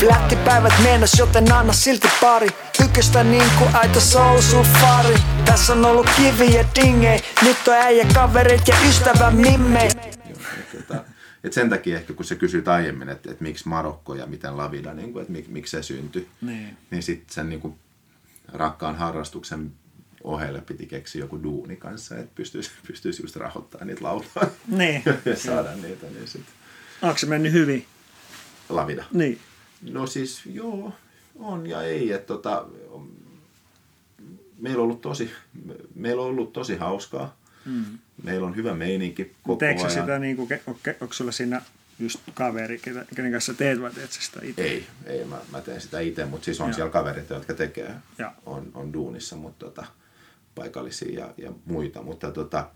Flättipäivät meenas, joten anna silti pari Tyköstä niinku aito soul safari Tässä on ollut kivi ja dingei Nyt on äijä kaverit ja ystävä mimmei et sen takia ehkä, kun se kysyit aiemmin, että, että miksi Marokko ja miten Lavida, niin kuin, että mik, miksi se syntyi, Niin. niin sitten sen niin kuin, rakkaan harrastuksen ohelle piti keksiä joku duuni kanssa, että pystyisi, pystyisi just rahoittamaan niitä lauluja Niin. ja saada niitä, niin sitten Onko se mennyt hyvin? Lavida. Niin. No siis joo, on ja ei. Että tota, meillä, on ollut tosi, meillä on ollut tosi hauskaa. Mm. Meillä on hyvä meininki koko Teekö ajan. sitä, niin kuin, onko sulla siinä just kaveri, kenen kanssa teet vai teet sitä itse? Ei, ei mä, mä teen sitä itse, mutta siis on Joo. siellä kavereita, jotka tekee, Joo. on, on duunissa, mutta tota, paikallisia ja, ja muita. Mutta tota,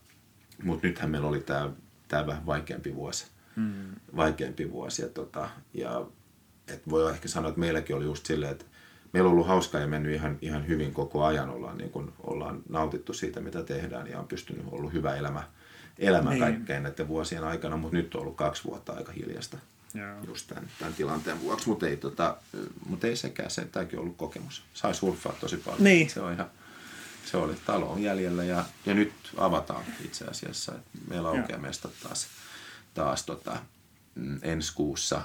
mut nythän meillä oli tämä tää vähän vaikeampi vuosi. Mm. Vaikeampi vuosi. Ja, tota, ja et voi ehkä sanoa, että meilläkin oli just silleen, että meillä on ollut hauskaa ja mennyt ihan, ihan hyvin koko ajan. Ollaan, niin kun, ollaan nautittu siitä, mitä tehdään ja on pystynyt ollut hyvä elämä, elämä Niin. kaikkein näiden vuosien aikana, mutta nyt on ollut kaksi vuotta aika hiljasta Joo. just tämän, tämän tilanteen vuoksi, mutta ei, tota, mut ei sekään, se, tämäkin on ollut kokemus. Sai surffaa tosi paljon. Niin. Se, on ihan, se oli talo on jäljellä ja, ja nyt avataan itse asiassa. Meillä aukeaa mestat taas, taas tota, mm, ensi kuussa,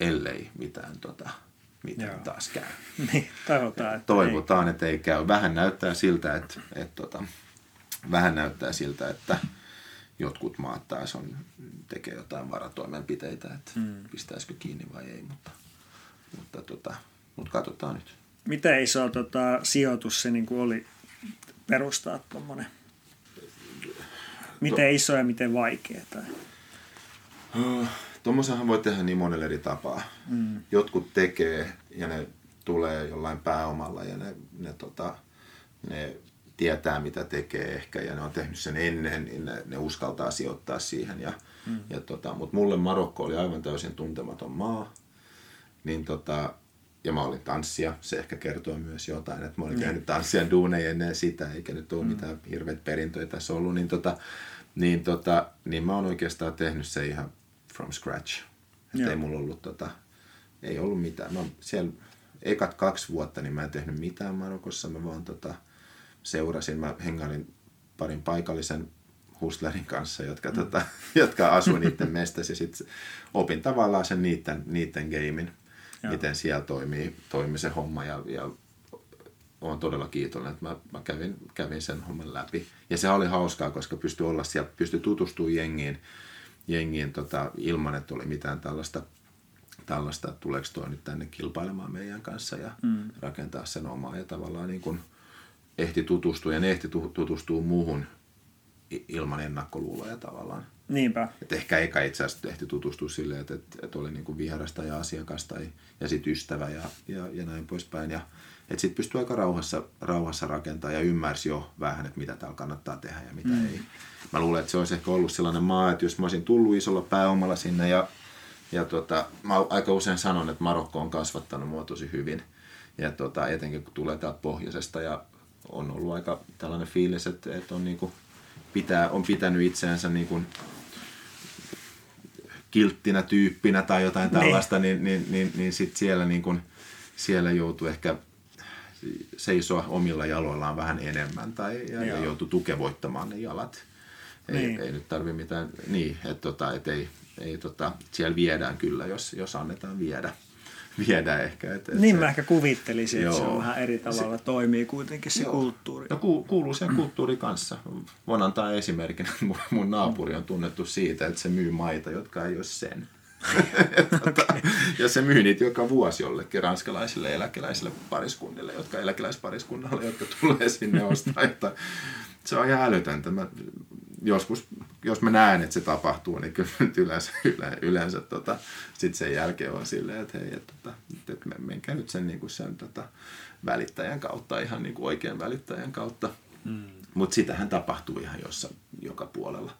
ellei mitään, tota, mitään Joo. taas käy. Niin, toivotaan, että Toivotaan, että ei käy. Vähän näyttää siltä, että, että tota, vähän näyttää siltä, että jotkut maat taas on, tekee jotain varatoimenpiteitä, että mm. pistäisikö kiinni vai ei, mutta, mutta, tota, mutta katsotaan nyt. Ei. Miten iso tota, sijoitus se niin kuin oli perustaa tuommoinen? Miten iso ja miten vaikea? Tai? Tuommoisenhan voi tehdä niin monella eri tapaa. Mm. Jotkut tekee ja ne tulee jollain pääomalla ja ne, ne, tota, ne tietää mitä tekee ehkä ja ne on tehnyt sen ennen, niin ne, ne uskaltaa sijoittaa siihen. Ja, mm. ja tota, Mutta mulle Marokko oli aivan täysin tuntematon maa. Niin tota, ja mä olin tanssia, se ehkä kertoo myös jotain, että mä olin tehnyt tanssijan duuneja ennen sitä, eikä nyt ole mitään hirveät perintöjä tässä ollut, niin, tota, niin, tota, niin mä oon oikeastaan tehnyt se ihan from scratch. Joo. ei mulla ollut tota, ei ollut mitään. Mä siellä ekat kaksi vuotta, niin mä en tehnyt mitään Marokossa, mä vaan tota, seurasin, mä hengailin parin paikallisen hustlerin kanssa, jotka, mm. tota, jotka asui niiden mestassa ja sitten opin tavallaan sen niiden, niiden gamein, Joo. miten siellä toimii, toimii se homma ja, ja olen todella kiitollinen, että mä, mä kävin, kävin sen homman läpi. Ja se oli hauskaa, koska pystyi olla siellä, pystyi tutustumaan jengiin, jengiin tota, ilman, että oli mitään tällaista, tällaista että tuleeko tuo nyt tänne kilpailemaan meidän kanssa ja mm. rakentaa sen omaa. Ja tavallaan niin kuin ehti tutustua ja ne ehti tu- tutustua muuhun ilman ennakkoluuloja tavallaan. Niinpä. Et ehkä eka itse asiassa ehti tutustua silleen, että, että, että oli niinku vierasta ja asiakasta ja, ja sitten ystävä ja, ja, ja näin poispäin. Ja, että sitten pystyi aika rauhassa, rauhassa rakentamaan ja ymmärsi jo vähän, että mitä täällä kannattaa tehdä ja mitä mm. ei. Mä luulen, että se olisi ehkä ollut sellainen maa, että jos mä olisin tullut isolla pääomalla sinne ja, ja tota, mä aika usein sanon, että Marokko on kasvattanut mua tosi hyvin. Ja tota, etenkin kun tulee täältä pohjoisesta ja on ollut aika tällainen fiilis, että, että on, niinku, pitää, on pitänyt itseänsä niinku kilttinä tyyppinä tai jotain tällaista, niin, niin, niin, niin sit siellä, niin kun, siellä joutuu ehkä seisoa omilla jaloillaan vähän enemmän tai ja, ja joutuu tukevoittamaan ne jalat. Ei, Niin. ei nyt tarvi mitään, niin, että tota, et ei, ei tota, siellä viedään kyllä, jos, jos annetaan viedä, viedä ehkä. Et, et Niin se- mä ehkä kuvittelisin, että se Joo. on vähän eri tavalla toimii kuitenkin se Joo. kulttuuri. No ku, kuuluu sen kulttuuri kanssa. Voin antaa esimerkin. Mun, mun naapuri on tunnettu siitä, että se myy maita, jotka ei ole sen. okay. Ja se myy niitä joka vuosi jollekin ranskalaisille eläkeläisille pariskunnille, jotka eläkeläispariskunnalle, jotka tulee sinne ostaa. Että se on ihan älytöntä. Mä, joskus, jos mä näen, että se tapahtuu, niin kyllä nyt yleensä, yle, yleensä tota, sit sen jälkeen on silleen, että hei, että, tota, että men- menkää nyt sen, niin kuin sen tota, välittäjän kautta, ihan niin kuin oikean välittäjän kautta. Mm. Mutta sitähän tapahtuu ihan jossa, joka puolella.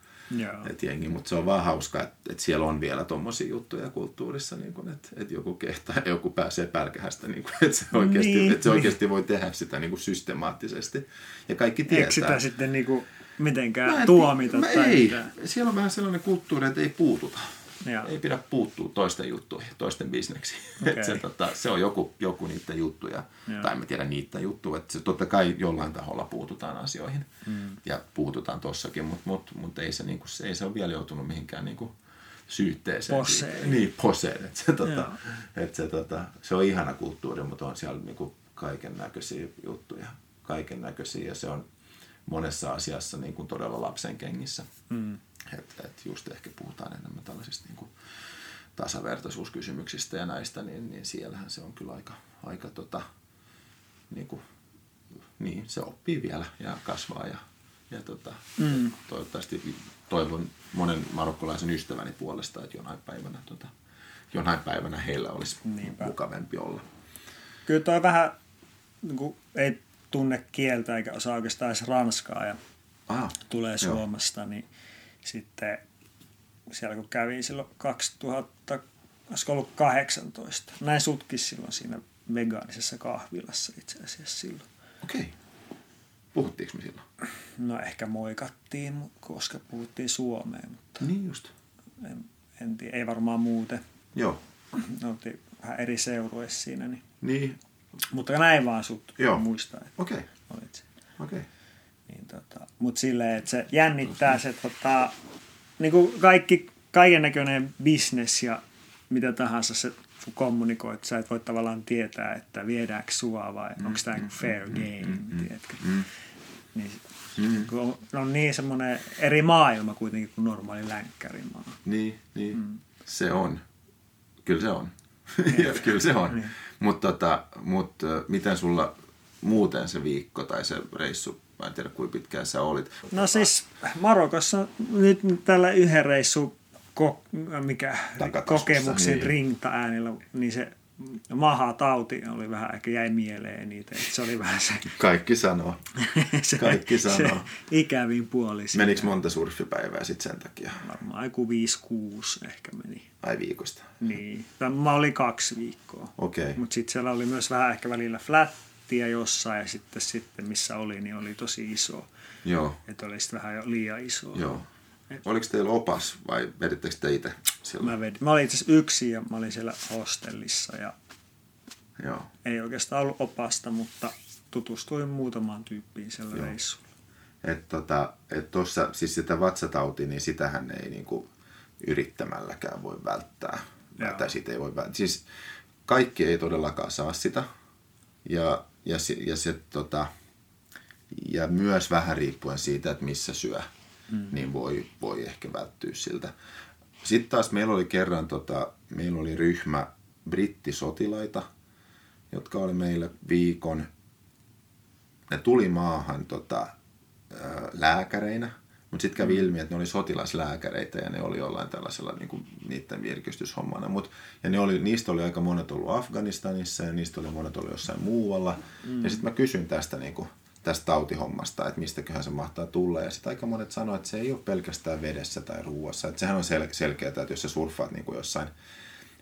Et jengi, mutta se on vaan hauska, että et siellä on vielä tommosia juttuja kulttuurissa, niin että et joku kehtaa joku pääsee pälkähästä, niin kun, että se oikeasti, Niin, et se niin. oikeasti voi tehdä sitä niin kuin systemaattisesti. Ja kaikki Eikö tietää. sitä sitten niinku Mä mitenkään en- tuomita mä tai ei. mitään? Siellä on vähän sellainen kulttuuri, että ei puututa. Joo. Ei pidä puuttua toisten juttuihin, toisten bisneksiin. Okay. se, tota, se on joku, joku niiden juttuja, Joo. tai en mä tiedä niitä juttuja, että se totta kai jollain taholla puututaan asioihin. Mm. Ja puututaan tossakin, mutta mut, mut ei, se, niinku, se, ei se ole vielä joutunut mihinkään niinku, syytteeseen. Poseen. Niin, poseen. Et se, tota, et se, tota, se on ihana kulttuuri, mutta on siellä niinku kaiken näköisiä juttuja. Kaiken näköisiä ja se on monessa asiassa niin kuin todella lapsen kengissä. Mm. Että et just ehkä puhutaan enemmän tällaisista niin kuin tasavertaisuuskysymyksistä ja näistä, niin, niin siellähän se on kyllä aika, aika tota, niin, kuin, niin se oppii vielä ja kasvaa ja, ja tota, mm. toivottavasti toivon monen marokkolaisen ystäväni puolesta, että jonain päivänä, tota, jonain päivänä heillä olisi Niinpä. mukavampi olla. Kyllä toi vähän, niin kuin, ei tunne kieltä eikä osaa oikeastaan edes ranskaa ja Ah, tulee joo. Suomesta, niin sitten siellä kun kävin silloin 2000, olisiko ollut 18, näin sutkin silloin siinä vegaanisessa kahvilassa itse asiassa silloin. Okei. Okay. Puhuttiinko me silloin? No ehkä moikattiin, koska puhuttiin suomea, mutta Niin just. en, en tiedä, ei varmaan muuten. Joo. Oltiin vähän eri seurueissa siinä, niin. Niin. Mutta näin vaan sut Joo. muistaa, että Okei. Okay. olit. Okei. Okay. Niin tota, mutta silleen, että se jännittää se tota, niin kuin kaikki, kaiken näköinen business ja mitä tahansa se kun kommunikoit, sä et voi tavallaan tietää, että viedäänkö sua vai onko tämä niinku fair game, tiedätkö? Niin, kun on, on niin semmoinen eri maailma kuitenkin kuin normaali länkkärimaa. Niin, niin. Mm. Se on. Kyllä se on. Ja Kyllä se on. Mutta tota, mut, miten sulla muuten se viikko tai se reissu, mä en tiedä kuinka pitkään sä olit. No siis Marokossa nyt tällä yhden reissu ko, mikä, kokemuksen niin. rintaäänillä, niin se mahatauti oli vähän ehkä jäi mieleen niitä. että Se oli vähän se, Kaikki sanoo. se, Kaikki se sanoo. ikävin puoli. siinä. Menikö monta surfipäivää sitten sen takia? Varmaan joku 5-6 ehkä meni. Ai viikosta. Niin. Mä olin kaksi viikkoa. Okei. Okay. Mutta sitten siellä oli myös vähän ehkä välillä flattia jossain ja sitten, sitten missä oli, niin oli tosi iso. Joo. Että oli sitten vähän liian iso. Joo. Oliko teillä opas vai vedittekö te itse silloin? Mä, vedin. mä olin itse asiassa yksin ja mä olin siellä hostellissa ja Joo. ei oikeastaan ollut opasta, mutta tutustuin muutamaan tyyppiin siellä Joo. reissulla. Että tota, et tossa, siis sitä vatsatautia, niin sitähän ei niinku yrittämälläkään voi välttää. Joo. Tai siitä ei voi välttää. Siis kaikki ei todellakaan saa sitä. Ja, ja, se, ja, se, tota, ja myös vähän riippuen siitä, että missä syö, mm. niin voi, voi ehkä välttyä siltä. Sitten taas meillä oli kerran, tota, meillä oli ryhmä brittisotilaita, jotka oli meillä viikon ne tuli maahan tota, ää, lääkäreinä, mutta sitten kävi ilmi, että ne oli sotilaslääkäreitä ja ne oli jollain tällaisella niinku, niiden virkistyshommana. Mut, ja ne oli, niistä oli aika monet ollut Afganistanissa ja niistä oli monet ollut jossain muualla. Mm. Ja sitten mä kysyn tästä, niinku, tästä tautihommasta, että mistäköhän se mahtaa tulla. Ja sitten aika monet sanoivat, että se ei ole pelkästään vedessä tai ruuassa. Että sehän on sel- selkeää, että jos sä surffaat niinku jossain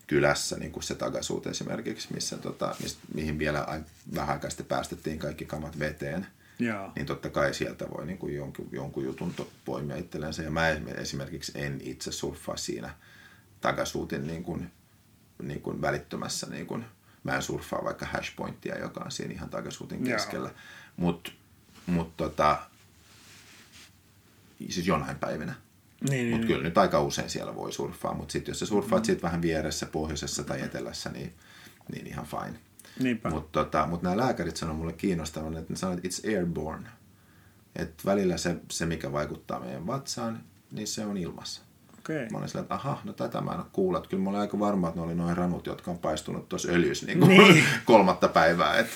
kylässä, niin kuin se Takasuut esimerkiksi, missä, tota, mistä, mihin vielä ai- vähän aikaa sitten päästettiin kaikki kamat veteen, Joo. niin totta kai sieltä voi niin kuin jonkun, jonkun jutun to, poimia itsellensä. Ja mä esimerkiksi en itse surffaa siinä Takasuutin niin kuin, niin kuin välittömässä, niin kuin, mä en surffaa vaikka hashpointtia, joka on siinä ihan Takasuutin Joo. Mutta mut, tota, siis jonain päivinä. Niin, niin, Mutta niin. kyllä nyt aika usein siellä voi surffaa, mutta sitten jos sä surffaat Mm. sit vähän vieressä, pohjoisessa tai etelässä, niin, niin ihan fine. Mutta tota, mut nämä lääkärit sanoo mulle kiinnostavan, että ne sanoo, että it's airborne. Että välillä se, se, mikä vaikuttaa meidän vatsaan, niin se on ilmassa. Okei. Mä olin sillä, että aha, no tätä mä en ole kuullut. Kyllä mä olin aika varma, että ne oli noin ranut, jotka on paistunut tuossa öljyssä niin kuin Niin. kolmatta päivää. Et,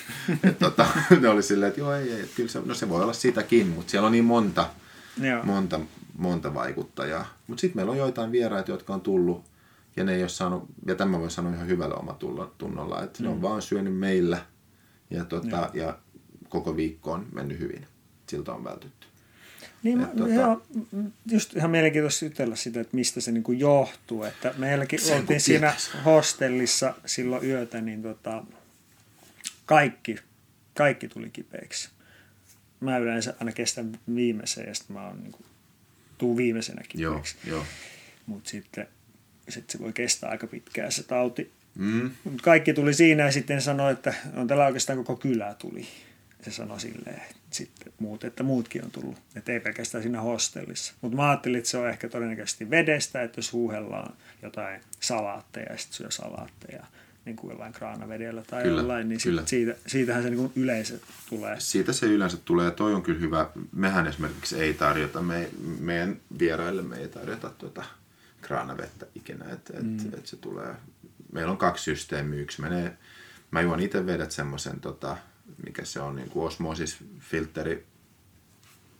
et, tota, ne oli silleen, että joo ei, ei, että kyllä se, no se voi olla sitäkin, mutta siellä on niin monta, Joo. monta, monta vaikuttajaa. Mutta sitten meillä on joitain vieraita, jotka on tullut, ja ne ei ole saanut, ja tämä voi sanoa ihan hyvällä omatunnolla, että mm. ne on vaan syönyt meillä, ja, tota, ja koko viikko on mennyt hyvin. Siltä on vältytty. Niin, Et tota- joo, just ihan mielenkiintoista jutella sitä, että mistä se niin johtuu. Että meilläkin Sen kun oltiin siinä hostellissa silloin yötä, niin tota, kaikki, kaikki tuli kipeäksi. Mä yleensä aina kestän viimeisen ja sitten mä oon niin kuin, tuu viimeisenä kipeäksi. joo. Mutta sitten sitten se voi kestää aika pitkään se tauti. Mm. Kaikki tuli siinä ja sitten sanoi, että on tällä oikeastaan koko kylä tuli. Se sanoi silleen, että sitten muut, että muutkin on tullut, että ei pelkästään siinä hostellissa. Mutta mä ajattelin, että se on ehkä todennäköisesti vedestä, että jos huuhellaan jotain salaatteja ja sitten syö salaatteja niin kuin jollain kraanavedellä tai Kyllä, jollain, niin kyllä. sit, siitä, siitähän se niin kuin yleisö tulee. Siitä se yleensä tulee, toi on kyllä hyvä. Mehän esimerkiksi ei tarjota, me, meidän vieraille me ei tarjota tuota kraanavettä ikinä, että et, mm. et se tulee. Meillä on kaksi systeemiä, yksi menee, mä juon itse vedet semmoisen, tota, mikä se on, niin kuin osmoosisfiltteri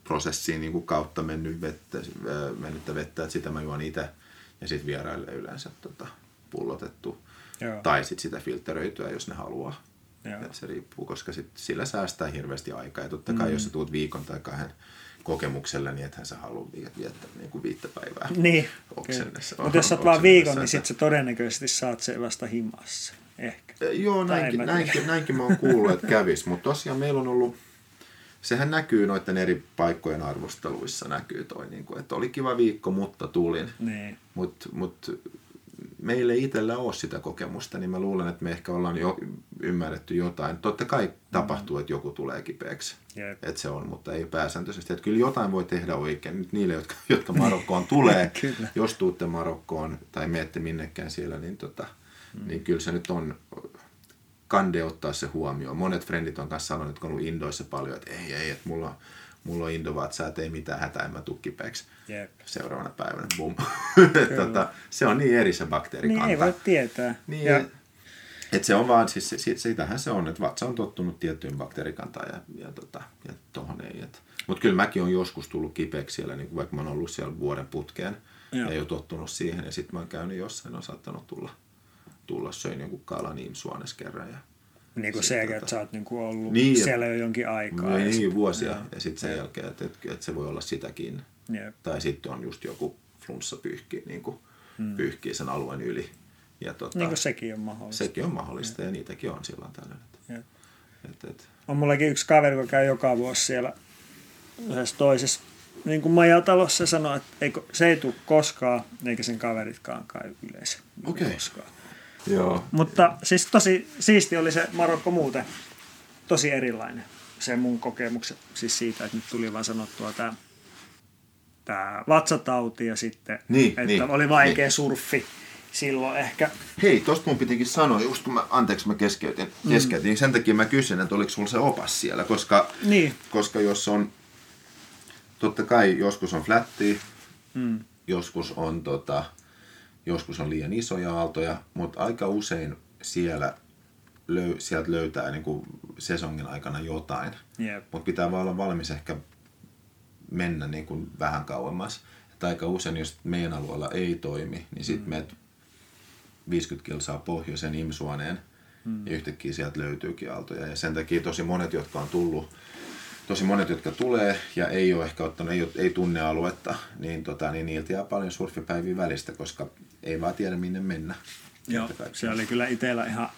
prosessiin niin kuin kautta mennyt vettä, ö, mennyttä vettä, että sitä mä juon itse ja sitten vieraille yleensä tota, pullotettu. Joo. Tai sitten sitä filtteröityä, jos ne haluaa. Joo. Et se riippuu, koska sit sillä säästää hirveästi aikaa. Ja totta kai, mm. jos sä tuut viikon tai kahden kokemukselle, niin ethän sä halua vi- viettää niin kuin viittä päivää Niin, oksennessa. mutta jos sä oot vaan viikon, niin sitten sä todennäköisesti saat se vasta himassa. Ehkä. Joo, näinkin, näinkin, näinkin mä oon kuullut, että kävis. Mutta tosiaan meillä on ollut, sehän näkyy noiden eri paikkojen arvosteluissa, näkyy toi, niin kuin, että oli kiva viikko, mutta tulin. Niin. Mutta mut, meillä ei itsellä ole sitä kokemusta, niin mä luulen, että me ehkä ollaan jo ymmärretty jotain. Totta kai tapahtuu, että joku tulee kipeäksi. Jep. Että se on, mutta ei pääsääntöisesti. Että kyllä jotain voi tehdä oikein. Nyt niille, jotka, jotka Marokkoon tulee, jos tuutte Marokkoon tai menette minnekään siellä, niin, tota, mm. niin kyllä se nyt on kande ottaa se huomioon. Monet frendit on kanssa sanonut, että on ollut Indoissa paljon, että ei, ei, että mulla, on- mulla on Indovatsa, että ei mitään hätää, en mä. Jep. Seuraavana päivänä, bum. tota, se on niin eri se bakteerikanta. Niin ei voi tietää. Niin, ja. Et se on vaan, siis se, se, sitähän se on, että vatsa on tottunut tiettyyn bakteerikantaan ja, ja, tota, ja tohon ei. Mutta kyllä mäkin on joskus tullut kipeäksi siellä, niin vaikka mä oon ollut siellä vuoden putkeen Joo. ja ei ole tottunut siihen. Ja sitten mä oon käynyt jossain, on saattanut tulla, tulla söin jonkun kalan imsuones kerran. Ja, niin kuin se, tota- että sä oot niinku ollut Niin, ja- siellä jo jonkin aikaa. no, ja niin, sit- vuosia. joo. Ja sitten sen jälkeen, että et, et se voi olla sitäkin. Jep. Tai sitten on just joku flunssa pyyhkii, niin kuin, mm. pyyhkii sen alueen yli. Ja tota, Niin kuin sekin on mahdollista. sekin on mahdollista ja niitäkin on silloin tällöin. Jep. et, et, On mullakin yksi kaveri, joka käy joka vuosi siellä yhdessä toisessa niin kuin majatalossa ja sanoo, että eikö, se ei tule koskaan, eikä sen kaveritkaan käy yleensä Okei. koskaan. Joo. Mutta siis tosi siisti oli se Marokko muuten, tosi erilainen se mun kokemukset siis siitä, että nyt tuli vaan sanottua tämä tää vatsatauti ja sitten, Niin, että niin, oli vaikea niin. surffi silloin ehkä. Hei, tosta mun pitikin sanoa, just kun mä, anteeksi mä keskeytin, keskeytin mm. sen takia mä kysyn, että oliko sulla se opas siellä, koska, Niin. koska jos on, totta kai joskus on flättiä, Mm. joskus on, tota, joskus on liian isoja aaltoja, mutta aika usein siellä löy, sieltä löytää niin kuin sesongin aikana jotain. Jep. Mutta pitää vaan olla valmis ehkä mennä niin kuin vähän kauemmas. Että aika usein, jos meidän alueella ei toimi, niin sitten mm. menet 50 kilsaa pohjoisen imsuoneen mm. ja yhtäkkiä sieltä löytyykin aaltoja. Ja sen takia tosi monet, jotka on tullut, tosi monet, jotka tulee ja ei ole ehkä ottanut, ei, ei tunne aluetta, niin, tota, niin niiltä jää paljon surfipäiviä välistä, koska ei vaan tiedä minne mennä. Joo, se oli kyllä itsellä ihan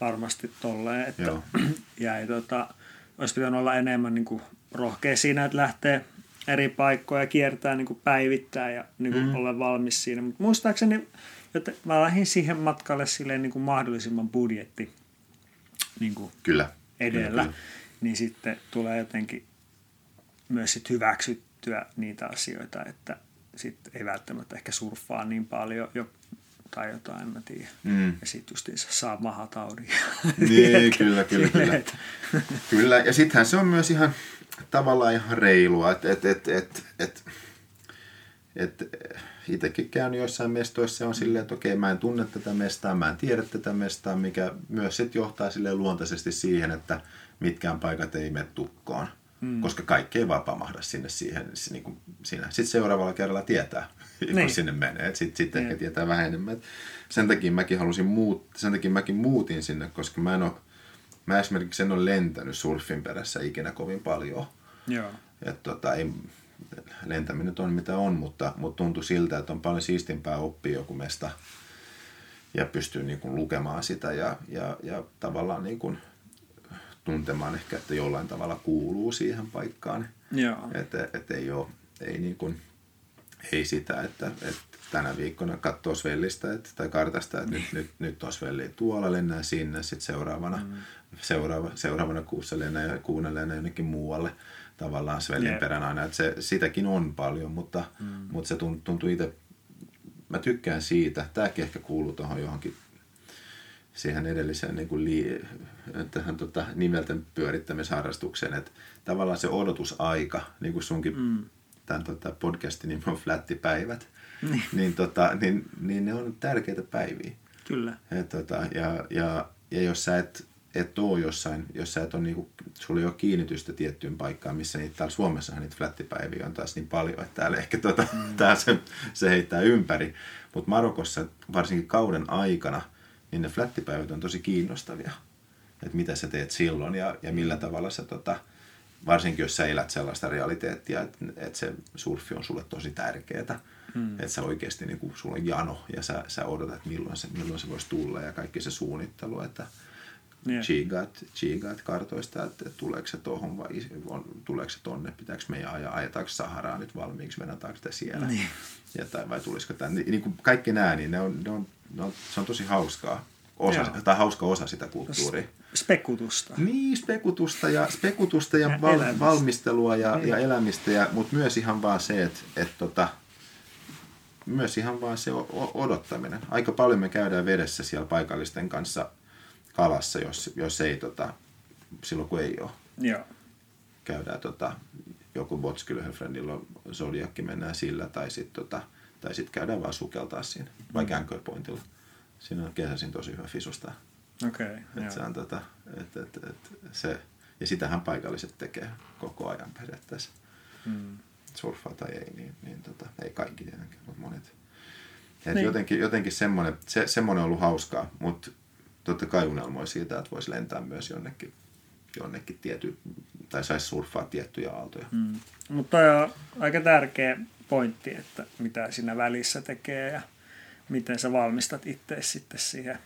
varmasti tolleen, että Joo. jäi tota, olisi pitänyt olla enemmän niin kuin rohkea siinä, että lähtee eri paikkoja kiertää niin kuin päivittäin ja niin kuin mm. olla valmis siinä. Mutta muistaakseni, että mä lähdin siihen matkalle silleen niin kuin mahdollisimman budjetti niin kuin Kyllä. edellä, Kyllä, kyllä. niin sitten tulee jotenkin myös sit hyväksyttyä niitä asioita, että sitten ei välttämättä ehkä surffaa niin paljon jo, tai jotain, en mä tiedä. Mm. Ja sitten justiinsa saa mahataudin. Niin, kyllä, kyllä, kyllä. Kyllä, ja sittenhän se on myös ihan tavallaan ihan reilua, että et, et, et, et, et, itsekin käynyt joissain mestoissa ja on silleen, että okei, mä en tunne tätä mestaa, mä en tiedä tätä mestaa, mikä myös sitten johtaa silleen luontaisesti siihen, että mitkään paikat ei mene tukkoon. Mm. Koska kaikki ei vaan pamahda sinne siihen, niin kuin siinä. Sitten seuraavalla kerralla tietää, kun Niin. sinne menee. Sitten sit ehkä Niin. tietää vähän enemmän. Et Sen takia mäkin halusin muut, sen takia mäkin muutin sinne, koska mä en ole, mä esimerkiksi en ole lentänyt surfin perässä ikinä kovin paljon. Joo. Et tota, ei, lentäminen nyt on mitä on, mutta, mutta tuntui siltä, että on paljon siistimpää oppia joku mesta ja pystyy niin kuin lukemaan sitä ja, ja, ja tavallaan niin kuin tuntemaan ehkä, että jollain tavalla kuuluu siihen paikkaan. Että et ei, ole, ei, niin kuin, ei sitä, että, että tänä viikkona katsoo Svellistä että, tai kartasta, että nyt, nyt, nyt on Svelli tuolla, lennää sinne, sitten seuraavana, mm. seuraava, seuraavana kuussa lennää ja lennää jonnekin muualle tavallaan Svellin yeah. perän aina. Että se, sitäkin on paljon, mutta, mm. mutta se tuntuu itse, mä tykkään siitä, tämäkin ehkä kuuluu tuohon johonkin siihen edelliseen niin kuin li, tähän tota, nimelten pyörittämisharrastukseen, että tavallaan se odotusaika, niin kuin sunkin mm. tämän tota, podcastin nimi on Flättipäivät, niin. Niin, tota, niin, niin ne on tärkeitä päiviä. Kyllä. Et, tota, ja, ja, ja jos sä et, et ole jossain, jos sä et ole, niinku, sulla ei ole kiinnitystä tiettyyn paikkaan, missä niitä täällä Suomessa niitä flättipäiviä on taas niin paljon, että täällä ehkä tota, mm. tää se, se heittää ympäri. Mutta Marokossa varsinkin kauden aikana, niin ne flättipäivät on tosi kiinnostavia. Että mitä sä teet silloin ja, ja millä tavalla sä tota, varsinkin jos sä elät sellaista realiteettia, että, että se surfi on sulle tosi tärkeää Mm. Että sä oikeasti, niin kun sulla on jano ja sä, sä odotat, milloin se, milloin se voisi tulla ja kaikki se suunnittelu, että yeah. chigat, chigat kartoista, että, tuleeko se tuohon vai on, tuleeko se tonne, pitääkö meidän ajaa, ajetaanko Saharaa nyt valmiiksi, venätäänkö sitä siellä, niin. ja, tai, vai tulisiko tänne. Niin, niin kaikki nämä, niin ne on, ne on, ne on, se on tosi hauskaa. Osa, tai hauska osa sitä kulttuuria. Spekutusta. Niin, spekutusta ja, spekutusta ja, ja val, valmistelua ja, niin. ja elämistä, ja, mutta myös ihan vaan se, että, että tota, myös ihan vaan se odottaminen. Aika paljon me käydään vedessä siellä paikallisten kanssa kalassa, jos, jos ei tota, silloin kun ei ole. Joo. Käydään tota, joku Botskylhöfrendillä on Zodiakki, mennään sillä, tai sitten tota, tai sit käydään vaan sukeltaa siinä, vaikka mm. Anchor Pointilla. Siinä on kesäisin tosi hyvä fisusta. Okei, okay, se on, tota, et, et, et, se, ja sitähän paikalliset tekee koko ajan periaatteessa. Mm surffaa tai ei, niin, niin tota, ei kaikki tietenkin, mutta monet. Et niin. jotenkin, jotenkin semmoinen, se, semmoinen on ollut hauskaa, mutta totta kai unelmoi siitä, että voisi lentää myös jonnekin, jonnekin tiety, tai saisi surffaa tiettyjä aaltoja. Mm. Mutta on aika tärkeä pointti, että mitä siinä välissä tekee ja miten sä valmistat itse sitten siihen.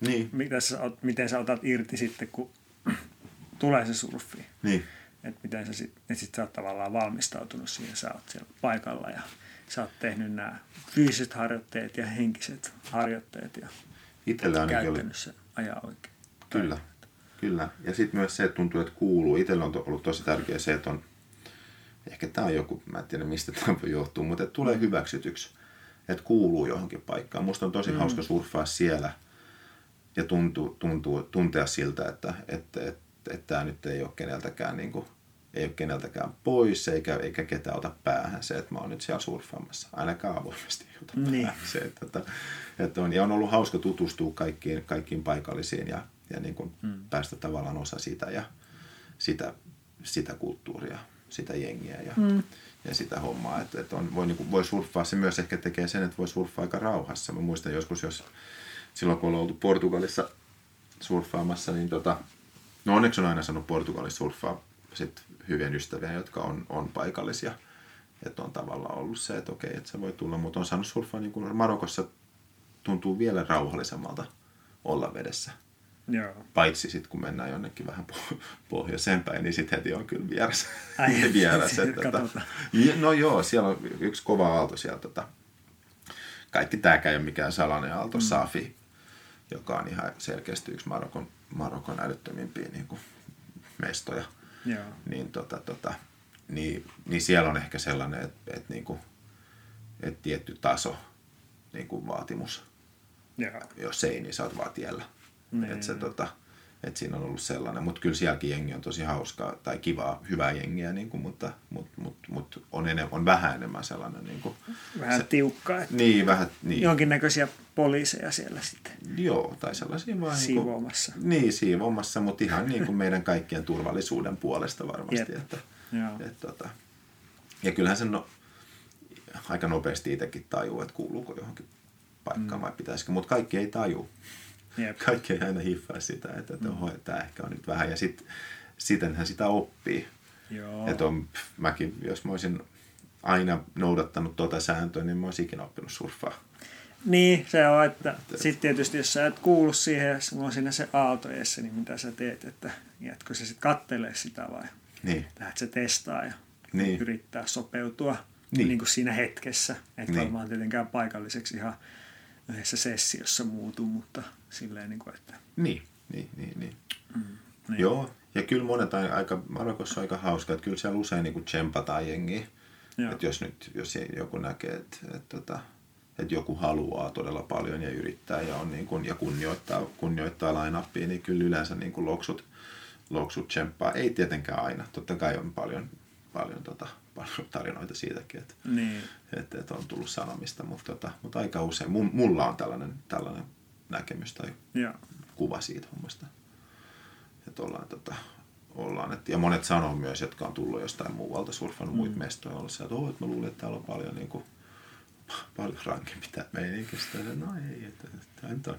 Niin. Mitä sä, miten sä otat irti sitten, kun tulee se surfi. Niin että miten sä sitten sit sä oot tavallaan valmistautunut siihen, sä oot siellä paikalla ja sä oot tehnyt nämä fyysiset harjoitteet ja henkiset harjoitteet ja Itsellä käytännössä oli... ajaa oikein. Kyllä, kyllä. Ja sitten myös se, että tuntuu, että kuuluu. Itsellä on ollut tosi tärkeä se, että on, ehkä tämä on joku, mä en tiedä mistä tämä johtuu, mutta että tulee hyväksytyksi, että kuuluu johonkin paikkaan. Musta on tosi mm. hauska surffaa siellä ja tuntuu, tuntuu, tuntea siltä, että, että, että, että tämä nyt ei ole keneltäkään niin kuin ei ole keneltäkään pois eikä, eikä ketään ota päähän se, että mä oon nyt siellä surffaamassa. Ainakaan avoimesti ei ota niin. päähän se. Että, että, että on, ja on ollut hauska tutustua kaikkiin, kaikkiin paikallisiin ja, ja niin kuin hmm. päästä tavallaan osa sitä ja sitä, sitä kulttuuria, sitä jengiä ja, hmm. ja sitä hommaa. Että, että on, voi, niin kuin, voi surffaa, se myös ehkä tekee sen, että voi surffaa aika rauhassa. Mä muistan joskus, jos silloin kun on oltu Portugalissa surffaamassa, niin tota, no onneksi on aina sanonut Portugalissa surffaa sit hyvien ystäviä, jotka on, on paikallisia. Että on tavallaan ollut se, että okei, että se voi tulla, mutta on saanut surffaa niin kuin Marokossa tuntuu vielä rauhallisemmalta olla vedessä. Joo. Paitsi sitten kun mennään jonnekin vähän pohjoiseen päin, niin sitten heti on kyllä vieras. Ai, vieras että, tota, no joo, siellä on yksi kova aalto sieltä. Tota, kaikki tämäkään ei ole mikään salainen aalto, mm. Safi, joka on ihan selkeästi yksi Marokon, Marokon älyttömimpiä niin kuin, mestoja. Joo. Niin, tota, tota, niin, niin siellä on ehkä sellainen, että et, niinku, et tietty taso niinku vaatimus. Joo. Jos ei, niin sä oot vaan tiellä. Niin. Et se, tota, et siinä on ollut sellainen, mutta kyllä sielläkin jengi on tosi hauskaa tai kivaa, hyvää jengiä, niin kuin, mutta mut, mut, mut on, enem, on vähän enemmän sellainen. Niin kuin, vähän se, tiukkaa. Että niin, vähän, niin. Jonkinnäköisiä poliiseja siellä sitten. Joo, tai sellaisia vaan... Siivoamassa. Niin, kuin, niin siivoamassa, mutta ihan niin kuin meidän kaikkien turvallisuuden puolesta varmasti. Jep. Että, Joo. Et, tota, ja kyllähän sen no, aika nopeasti itsekin tajuu, että kuuluuko johonkin paikkaan mm. vai pitäisikö, mutta kaikki ei taju. Jep. Kaikki ei aina hiffaa sitä, että, että mm. oho, tämä ehkä on nyt vähän. Ja sit, sitenhän sitä oppii. Joo. Että on, mäkin, jos mä olisin aina noudattanut tuota sääntöä, niin mä olisin ikinä oppinut surffaa. Niin, se on, että sitten tietysti jos sä et kuulu siihen, jos on siinä se aalto edessä, niin mitä sä teet, että jätkö se sitten kattelee sitä vai niin. lähdet se testaa ja niin. yrittää sopeutua niin. Niin kuin siinä hetkessä. Että Niin. varmaan tietenkään paikalliseksi ihan yhdessä sessiossa muutu, mutta silleen, niin kuin, että Niin, niin, niin, niin. niin. Joo, ja kyllä monet on aika, Marokossa on aika hauska, että kyllä siellä usein niin tsempataan jengiä. Joo. Että jos nyt jos joku näkee, että, että, että, että joku haluaa todella paljon ja yrittää ja, on niin kuin, ja kunnioittaa, kunnioittaa lainappia, niin kyllä yleensä niin kuin loksut, loksut tsemppaa. Ei tietenkään aina, totta kai on paljon, paljon, tota, paljon tarinoita siitäkin, että, Niin. että, että on tullut sanomista, mutta, tota, mutta aika usein mulla on tällainen, tällainen näkemys tai Joo. kuva siitä hommasta. Että ollaan, tota, ollaan et, ja monet sanoo myös, jotka on tullut jostain muualta, surfannut mm. muita mestoja, ollut sieltä, että, oh, että mä luulin, että täällä on paljon, niin kuin, paljon rankempi tämä meininki. Sitten, no ei, että, tämä nyt on,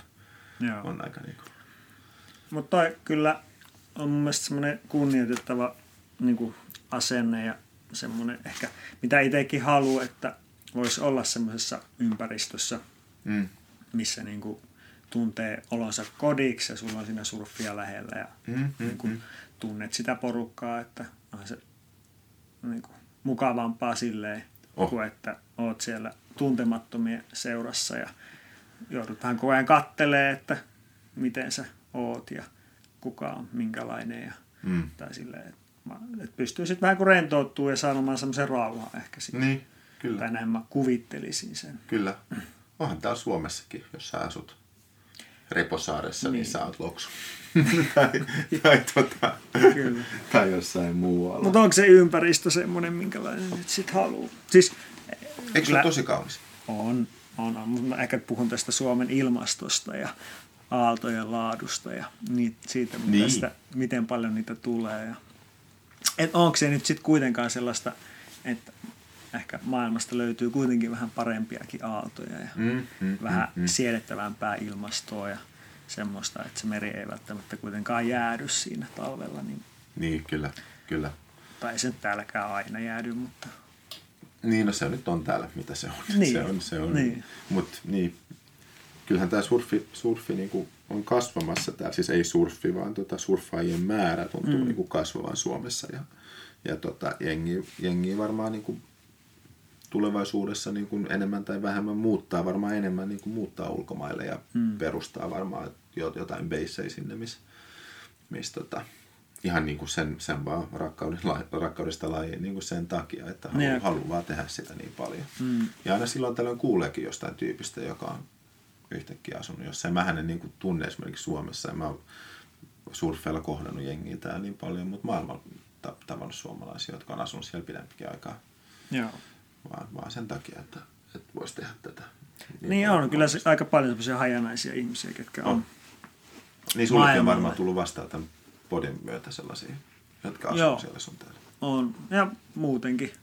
on aika niin kuin, Mutta kyllä on mun mielestä semmoinen kunnioitettava niin kuin asenne ja semmoinen ehkä, mitä itsekin haluaa, että voisi olla semmoisessa ympäristössä, mm, missä niin kuin tuntee olonsa kodiksi ja sulla on siinä surffia lähellä ja Mm, mm, niin kuin mm. tunnet sitä porukkaa, että on se niin kuin mukavampaa silleen, Oh. kuin että oot siellä tuntemattomien seurassa ja joudut vähän koko ajan kattelee, että miten sä oot ja kuka on minkälainen ja mm. tai silleen, että, että pystyy sitten vähän kuin rentoutuu ja saamaan semmoisen rauhan ehkä siitä. Niin, Tai kyllä, näin mä kuvittelisin sen. kyllä. Onhan täällä Suomessakin, jos sä asut Reposaaressa, niin, niin sä oot loksu. tai, tai, tota, Kyllä. tai jossain muualla. Mutta onko se ympäristö semmoinen, minkälainen nyt sit haluaa? Siis Eikö se ole tosi kaunis? on, on, on. Mutta mä ehkä puhun tästä Suomen ilmastosta ja aaltojen laadusta ja niit, siitä, niin. tästä, miten paljon niitä tulee. Ja, et onko se nyt sitten kuitenkaan sellaista, että ehkä maailmasta löytyy kuitenkin vähän parempiakin aaltoja ja Mm, mm, vähän mm, mm. siedettävämpää ilmastoa ja semmoista, että se meri ei välttämättä kuitenkaan jäädy siinä talvella, niin, Niin, kyllä, kyllä. tai ei se nyt täälläkään aina jäädy, mutta Niin, no se nyt on täällä, mitä se on. Niin, Se on, se on. niin. Mut niin, kyllähän tämä surfi, surfi niinku on kasvamassa täällä. Siis ei surfi, vaan tota surffaajien määrä tuntuu mm. niinku kasvavan Suomessa. Ja, ja tota, jengi, jengi varmaan niinku tulevaisuudessa niinku enemmän tai vähemmän muuttaa, varmaan enemmän niinku muuttaa ulkomaille ja mm. perustaa varmaan jo- jotain beissejä sinne, missä mis, tota, ihan niin kuin sen, sen vaan rakkauden, la- rakkaudesta lajiin niin kuin sen takia, että haluaa, Jep. haluaa vaan tehdä sitä niin paljon. Mm. Ja aina silloin tällöin kuuleekin jostain tyypistä, joka on yhtäkkiä asunut jossain. Mähän en niin kuin tunne esimerkiksi Suomessa, ja mä oon surfeilla kohdannut jengiä täällä niin paljon, mutta maailmalla ta- tavannut suomalaisia, jotka on asunut siellä pidempikin aikaa, joo. Vaan, vaan sen takia, että, että voisi tehdä tätä. Niin on, kyllä se, aika paljon semmoisia hajanaisia ihmisiä, ketkä on. On. Niin sullekin on varmaan tullut vastaan tämän podin myötä sellaisia, jotka asuu Joo. siellä sun täällä. On. Ja muutenkin.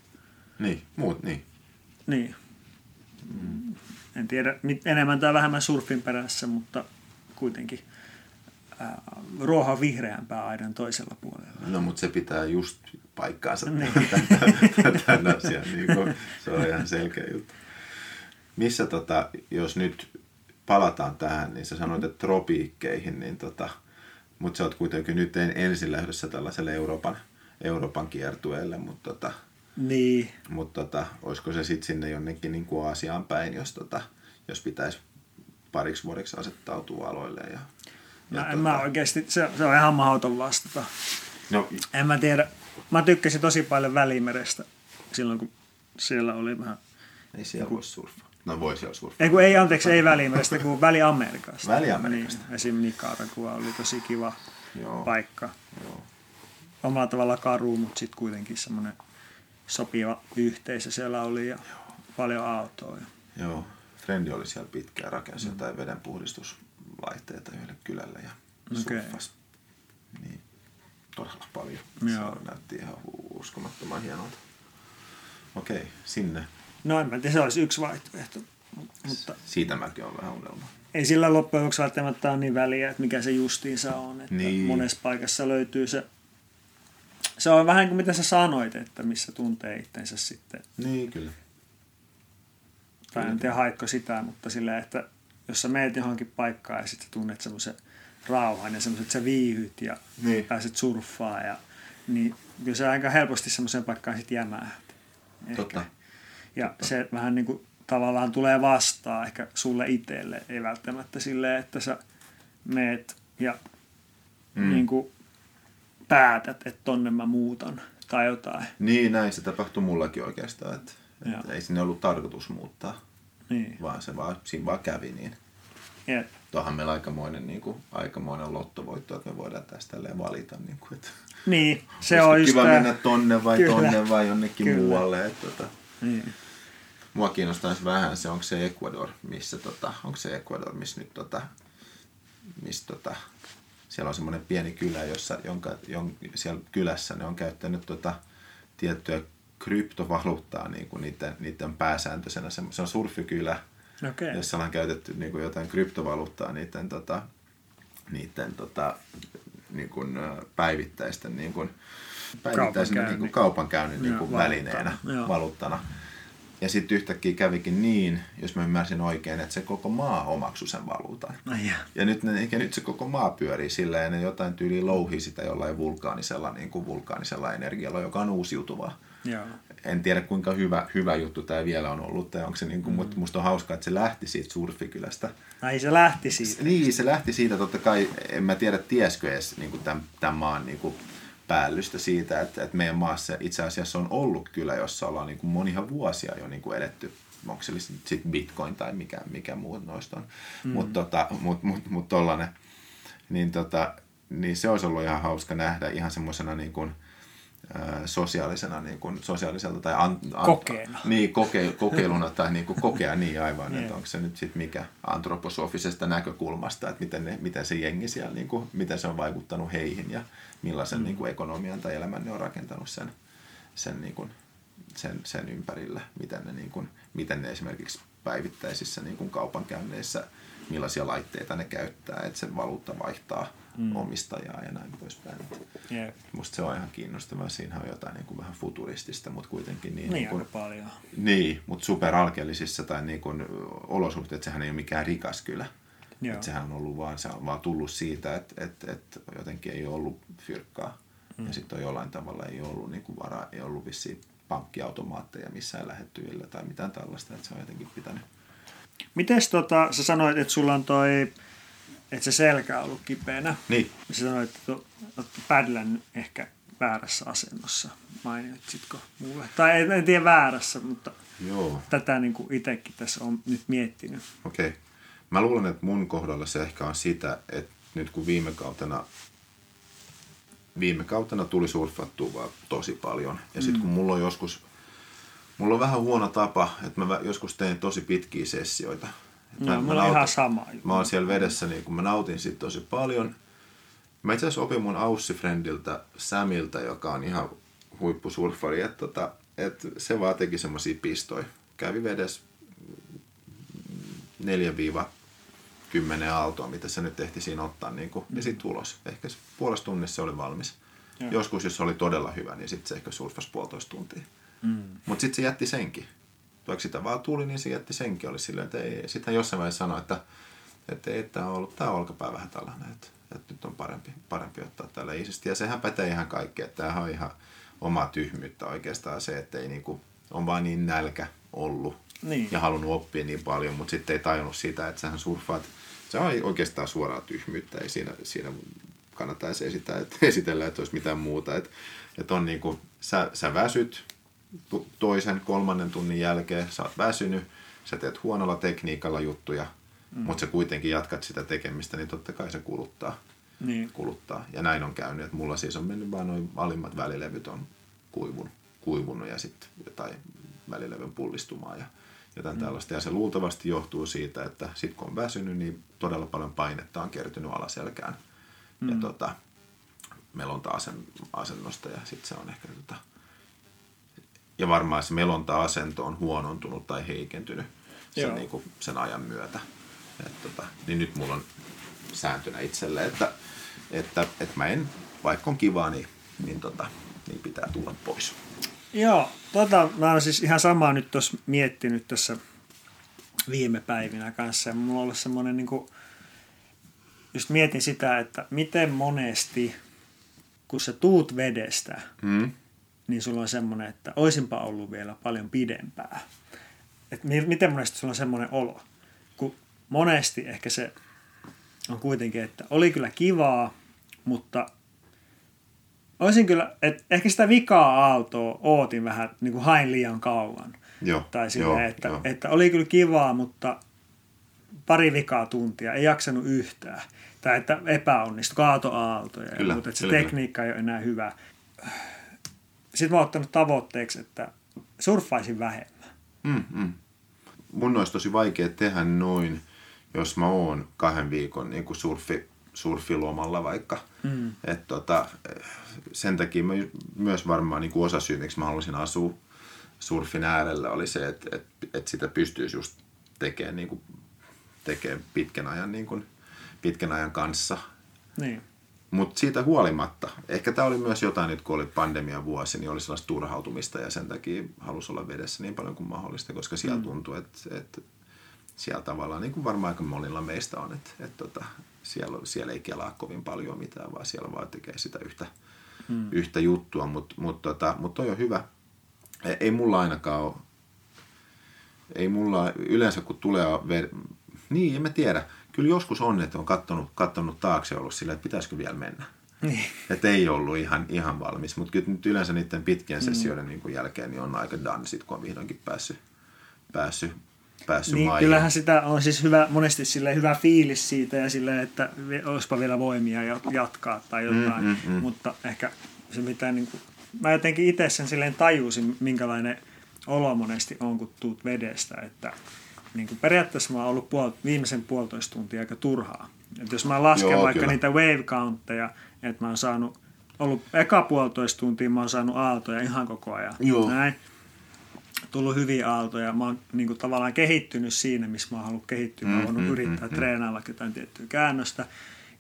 Niin, muut, niin. Niin. En tiedä, enemmän tai vähemmän surfin perässä, mutta kuitenkin ää, ruoho vihreämpää aidan toisella puolella. No, mutta se pitää just paikkaansa Niin. tämän asian. Niin kuin, se on ihan selkeä juttu. Missä, tota, jos nyt palataan tähän, niin sä sanoit, että tropiikkeihin, niin tota, mutta sä oot kuitenkin nyt en- ensin lähdössä tällaiselle Euroopan, Euroopan kiertueelle, mutta tota, Niin. mut tota, olisiko se sitten sinne jonnekin niin kuin Aasiaan päin, jos, tota, jos pitäisi pariksi vuodeksi asettautua aloille. Ja, No, ja en mä oikeasti, se, se on ihan mahdoton vastata. no, En mä tiedä. Mä tykkäsin tosi paljon Välimerestä silloin, kun siellä oli vähän... ei siellä voi surfaa. No voi siellä surfaa. Ei kun ei, anteeksi, ei Välimerestä, kun Väli-Amerikasta. Väli-Amerikasta. Niin, esim. Nicaragua oli tosi kiva Joo. paikka. Joo. Omalla tavalla karu, mutta sitten kuitenkin semmoinen sopiva yhteisö siellä oli ja paljon autoa. Ja... Joo, Frendi oli siellä pitkään, rakensi mm. jotain vedenpuhdistuslaitteita yhdelle kylälle ja Okei. surffasi niin, todella paljon. Joo. Se näytti ihan uskomattoman hienolta. Okei, sinne. No en mä tiedä, se olisi yksi vaihtoehto. Mutta Siitä mäkin on vähän unelma. ei sillä loppujen lopuksi välttämättä ole niin väliä, että mikä se justiinsa on. Että Niin. Monessa paikassa löytyy se, se on vähän kuin mitä sä sanoit, että missä tuntee itsensä sitten. Niin, kyllä. Tai en tiedä haitko sitä, mutta sillä, että jos sä meet johonkin paikkaan ja sitten tunnet semmoisen rauhan ja semmoisen, että sä viihyt ja Niin. pääset surffaa ja niin kyllä se aika helposti semmoiseen paikkaan sitten jämää. Totta. Ja se vähän niin kuin tavallaan tulee vastaan ehkä sulle itselle, ei välttämättä silleen, että sä meet ja mm. niin kuin päätät, että tonne mä muutan tai jotain. Niin, näin se tapahtui mullakin oikeastaan, että, että ei sinne ollut tarkoitus muuttaa, Niin. vaan se vaan, siinä vaan kävi niin. Jep. Tuohan meillä aikamoinen, niin kuin, aikamoinen lottovoitto, että me voidaan tästä valita. Niin kuin, että Niin, se on kiva tää- mennä tonne vai Kyllä. tonne vai jonnekin Kyllä. muualle. Että, tota, Niin. mua kiinnostaisi vähän se, onko se Ecuador, missä tota, onko se Ecuador, missä nyt tota, missä tota, siellä on semmoinen pieni kylä, jossa, jonka, jon, siellä kylässä ne on käyttänyt tota, tiettyä kryptovaluuttaa niin kuin niiden, niiden pääsääntöisenä. Se, se on surfikylä, Okei. jossa on käytetty niin kuin jotain kryptovaluuttaa niiden, tota, niiden tota, niin kuin, päivittäisten niin kuin, päivittäisen niin kuin Kaupankäynnin. kaupankäynnin niin kuin välineenä, joo. valuuttana. Ja sitten yhtäkkiä kävikin niin, jos mä ymmärsin oikein, että se koko maa omaksui sen valuutan. Ai jaa. Ja nyt, ne, ja nyt se koko maa pyörii sillä ja ne jotain tyyliä louhii sitä jollain vulkaanisella, niin kuin vulkaanisella energialla, joka on uusiutuvaa. En tiedä kuinka hyvä, hyvä juttu tämä vielä on ollut, tai onko se niin kuin, mm. mutta musta on hauskaa, että se lähti siitä surfikylästä. Ai se lähti siitä. Niin, se lähti siitä totta kai, en mä tiedä tieskö edes niin kuin tämän, tämän maan niin kuin päällystä siitä, että, että meidän maassa itse asiassa on ollut kyllä, jossa ollaan niin kuin monia vuosia jo niin kuin eletty onko se sitten bitcoin tai mikä, mikä muu noista on. Mm. Mutta tota, mut, mut, mut tollanen, niin, tota, niin se olisi ollut ihan hauska nähdä ihan semmoisena niin kuin, sosiaalisena, niin kuin, sosiaaliselta tai an, an, Kokeena. Niin, koke, kokeiluna tai niin kuin kokea niin aivan, Niin. että onko se nyt sitten mikä antroposofisesta näkökulmasta, että miten, ne, miten se jengi siellä, niin kuin, miten se on vaikuttanut heihin ja millaisen mm. niin kuin ekonomian tai elämän ne on rakentanut sen, sen, niin kuin, sen, sen ympärillä, miten ne, niin kuin, miten ne esimerkiksi päivittäisissä niin kuin kaupankäynneissä, millaisia laitteita ne käyttää, että se valuutta vaihtaa mm. omistajaa ja näin poispäin. Jep. Musta se on ihan kiinnostavaa. Siinä on jotain niin kuin vähän futuristista, mutta kuitenkin niin, Niin, niin kuin, paljon. niin mutta superalkeellisissa tai niin kuin olosuhteet, sehän ei ole mikään rikas kylä. Joo. Et sehän on ollut vaan, se on vaan tullut siitä, että et, et jotenkin ei ole ollut fyrkkaa. Mm. Ja sitten on jollain tavalla ei ollut niin kuin varaa, ei ollut vissiin pankkiautomaatteja missään lähettyvillä tai mitään tällaista, että se on jotenkin pitänyt. Mites tota, sä sanoit, että sulla on toi, että se selkä on ollut kipeänä. Niin, Sä sanoit, että tu- oot pädlän ehkä väärässä asennossa. Mainitsitko mulle? Tai en, en tiedä väärässä, mutta joo. tätä niin kuin itsekin tässä on nyt miettinyt. Okei. Okay. Mä luulen, että mun kohdalla se ehkä on sitä, että nyt kun viime kautena, viime kautena tuli surfattua vaan tosi paljon. Ja sitten kun mulla on joskus, mulla on vähän huono tapa, että mä joskus teen tosi pitkiä sessioita. Et No, mulla on ihan sama. Mä oon siellä vedessä, niin kun mä nautin siitä tosi paljon. Mä itse asiassa opin mun Aussi-friendiltä Samilta, joka on ihan huippusurfari, että, tota, että se vaan teki semmosia pistoja. Kävi vedessä 4-10 aaltoa, mitä se nyt ehti siinä ottaa, niin kuin, ja sitten ulos. Ehkä se puolessa tunnissa se oli valmis. Joo. Joskus, jos se oli todella hyvä, niin sitten se ehkä surfasi puolitoista tuntia. Mm. Mutta sitten se jätti senkin. Vaikka sitä vaan tuli, niin se jätti senkin. Oli silleen, että ei. Sitten jossain vaiheessa sanoi, että, että ei, tämä on, ollut, tämä olkapää vähän tällainen, että, että nyt on parempi, parempi ottaa tällä iisisti. Ja sehän pätee ihan kaikkea, että tämähän on ihan omaa tyhmyyttä oikeastaan se, että ei niinku, on vaan niin nälkä ollut Niin. ja halunnut oppia niin paljon, mutta sitten ei tajunnut sitä, että sähän surffaat. Se on oikeastaan suoraa tyhmyyttä, ei siinä, siinä kannattaisi esitellä, että, esitellä, että olisi mitään muuta. Että, että on niin kuin, sä, sä väsyt toisen, kolmannen tunnin jälkeen, sä oot väsynyt, sä teet huonolla tekniikalla juttuja, mm. mutta sä kuitenkin jatkat sitä tekemistä, niin totta kai se kuluttaa. Niin. kuluttaa. Ja näin on käynyt, että mulla siis on mennyt vaan noin alimmat välilevyt on kuivunut, kuivunut ja sitten jotain välilevyn pullistumaa ja jotain mm. tällaista. Ja se luultavasti johtuu siitä, että sitten kun on väsynyt, niin todella paljon painetta on kertynyt alaselkään. Mm. Ja tota, melonta asennosta ja sitten se on ehkä tota, ja varmaan se melonta-asento on huonontunut tai heikentynyt sen, Joo. niin kuin, sen ajan myötä. Et, tota, niin nyt mulla on sääntönä itselle, että, että, että mä en, vaikka on kivaa, niin, niin, tota, niin pitää tulla pois. Joo, tota, mä oon siis ihan samaa nyt tuossa miettinyt tässä viime päivinä kanssa. Ja mulla on ollut semmoinen, niin kuin, just mietin sitä, että miten monesti, kun sä tuut vedestä, Mm. Niin sulla on semmoinen, että oisinpa ollut vielä paljon pidempää. Et miten monesti sulla on semmoinen olo? Kun monesti ehkä se on kuitenkin, että oli kyllä kivaa, mutta olisin kyllä, että ehkä sitä vikaa aaltoa ootin vähän, niin kuin hain liian kauan. Joo, tai silleen, joo, että, joo. että oli kyllä kivaa, mutta pari vikaa tuntia, ei jaksanut yhtään. Tai että epäonnistui, kaatoaaltoja. Kyllä, ja muuta, että se kyllä, tekniikka ei ole enää hyvä. Sitten mä oon ottanut tavoitteeksi, että surffaisin vähemmän. Mm, mm. Mun olisi tosi vaikea tehdä noin, jos mä oon kahden viikon niin kuin surfi, surfilomalla vaikka. Mm. Et tota, sen takia mä myös varmaan niin kuin osa syy, miksi mä halusin asua surfin äärellä, oli se, että, että, että sitä pystyisi just tekemään, niin kuin, tekemään pitkän, ajan, niin kuin, pitkän ajan kanssa. Niin. Mutta siitä huolimatta, ehkä tämä oli myös jotain nyt, kun oli pandemian vuosi, niin oli sellaista turhautumista ja sen takia halusi olla vedessä niin paljon kuin mahdollista, koska siellä mm. tuntuu, että, että siellä tavallaan, niin kuin varmaan aika monilla meistä on, että, että tota, siellä, siellä ei kelaa kovin paljon mitään, vaan siellä vaan tekee sitä yhtä, mm. yhtä juttua, mutta mut, tota, mut toi on hyvä. Ei, ei mulla ainakaan ole, ei mulla yleensä kun tulee, niin en mä tiedä, kyllä joskus on, että on kattonut, kattonut taakse ollut silleen, että pitäisikö vielä mennä. Niin. Että ei ollut ihan, ihan valmis, mutta kyllä nyt yleensä niiden pitkien sessioiden niin kuin jälkeen niin on aika done sit, kun on vihdoinkin päässyt, päässyt, päässyt Niin, maihin. kyllähän sitä on siis hyvä, monesti sille hyvä fiilis siitä ja sille, että olisipa vielä voimia ja jatkaa tai jotain, Mm, mm, mm. mutta ehkä se mitä niin kuin, mä jotenkin itse sen silleen tajusin, minkälainen olo monesti on, kun tuut vedestä, että niin kuin periaatteessa mä oon ollut puol- viimeisen puolitoista tuntia aika turhaa. Et jos mä lasken Joo, vaikka kyllä. niitä wave countteja, että mä oon saanut, ollut eka puolitoista tuntia mä oon saanut aaltoja ihan koko ajan. Joo. Näin tullut hyviä aaltoja. Mä oon niin kuin, tavallaan kehittynyt siinä, missä mä oon halunnut kehittyä. Mä oon voinut Mm, mm, yrittää mm, mm. treenailla jotain tiettyä käännöstä.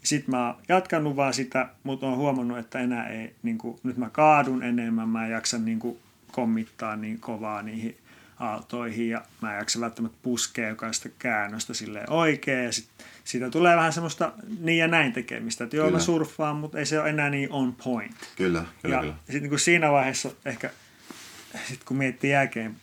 Sitten mä oon jatkanut vaan sitä, mutta oon huomannut, että enää ei, niin kuin, nyt mä kaadun enemmän, mä en jaksa niin kuin, kommittaa niin kovaa niihin aaltoihin ja mä en jaksa välttämättä puskea jokaista käännöstä silleen oikein ja sit, siitä tulee vähän semmoista niin ja näin tekemistä, että joo Kyllä. mä surffaan, mutta ei se ole enää niin on point. Kyllä, kyllä, Ja kyllä. sitten niin siinä vaiheessa ehkä, sit kun miettii jälkeen,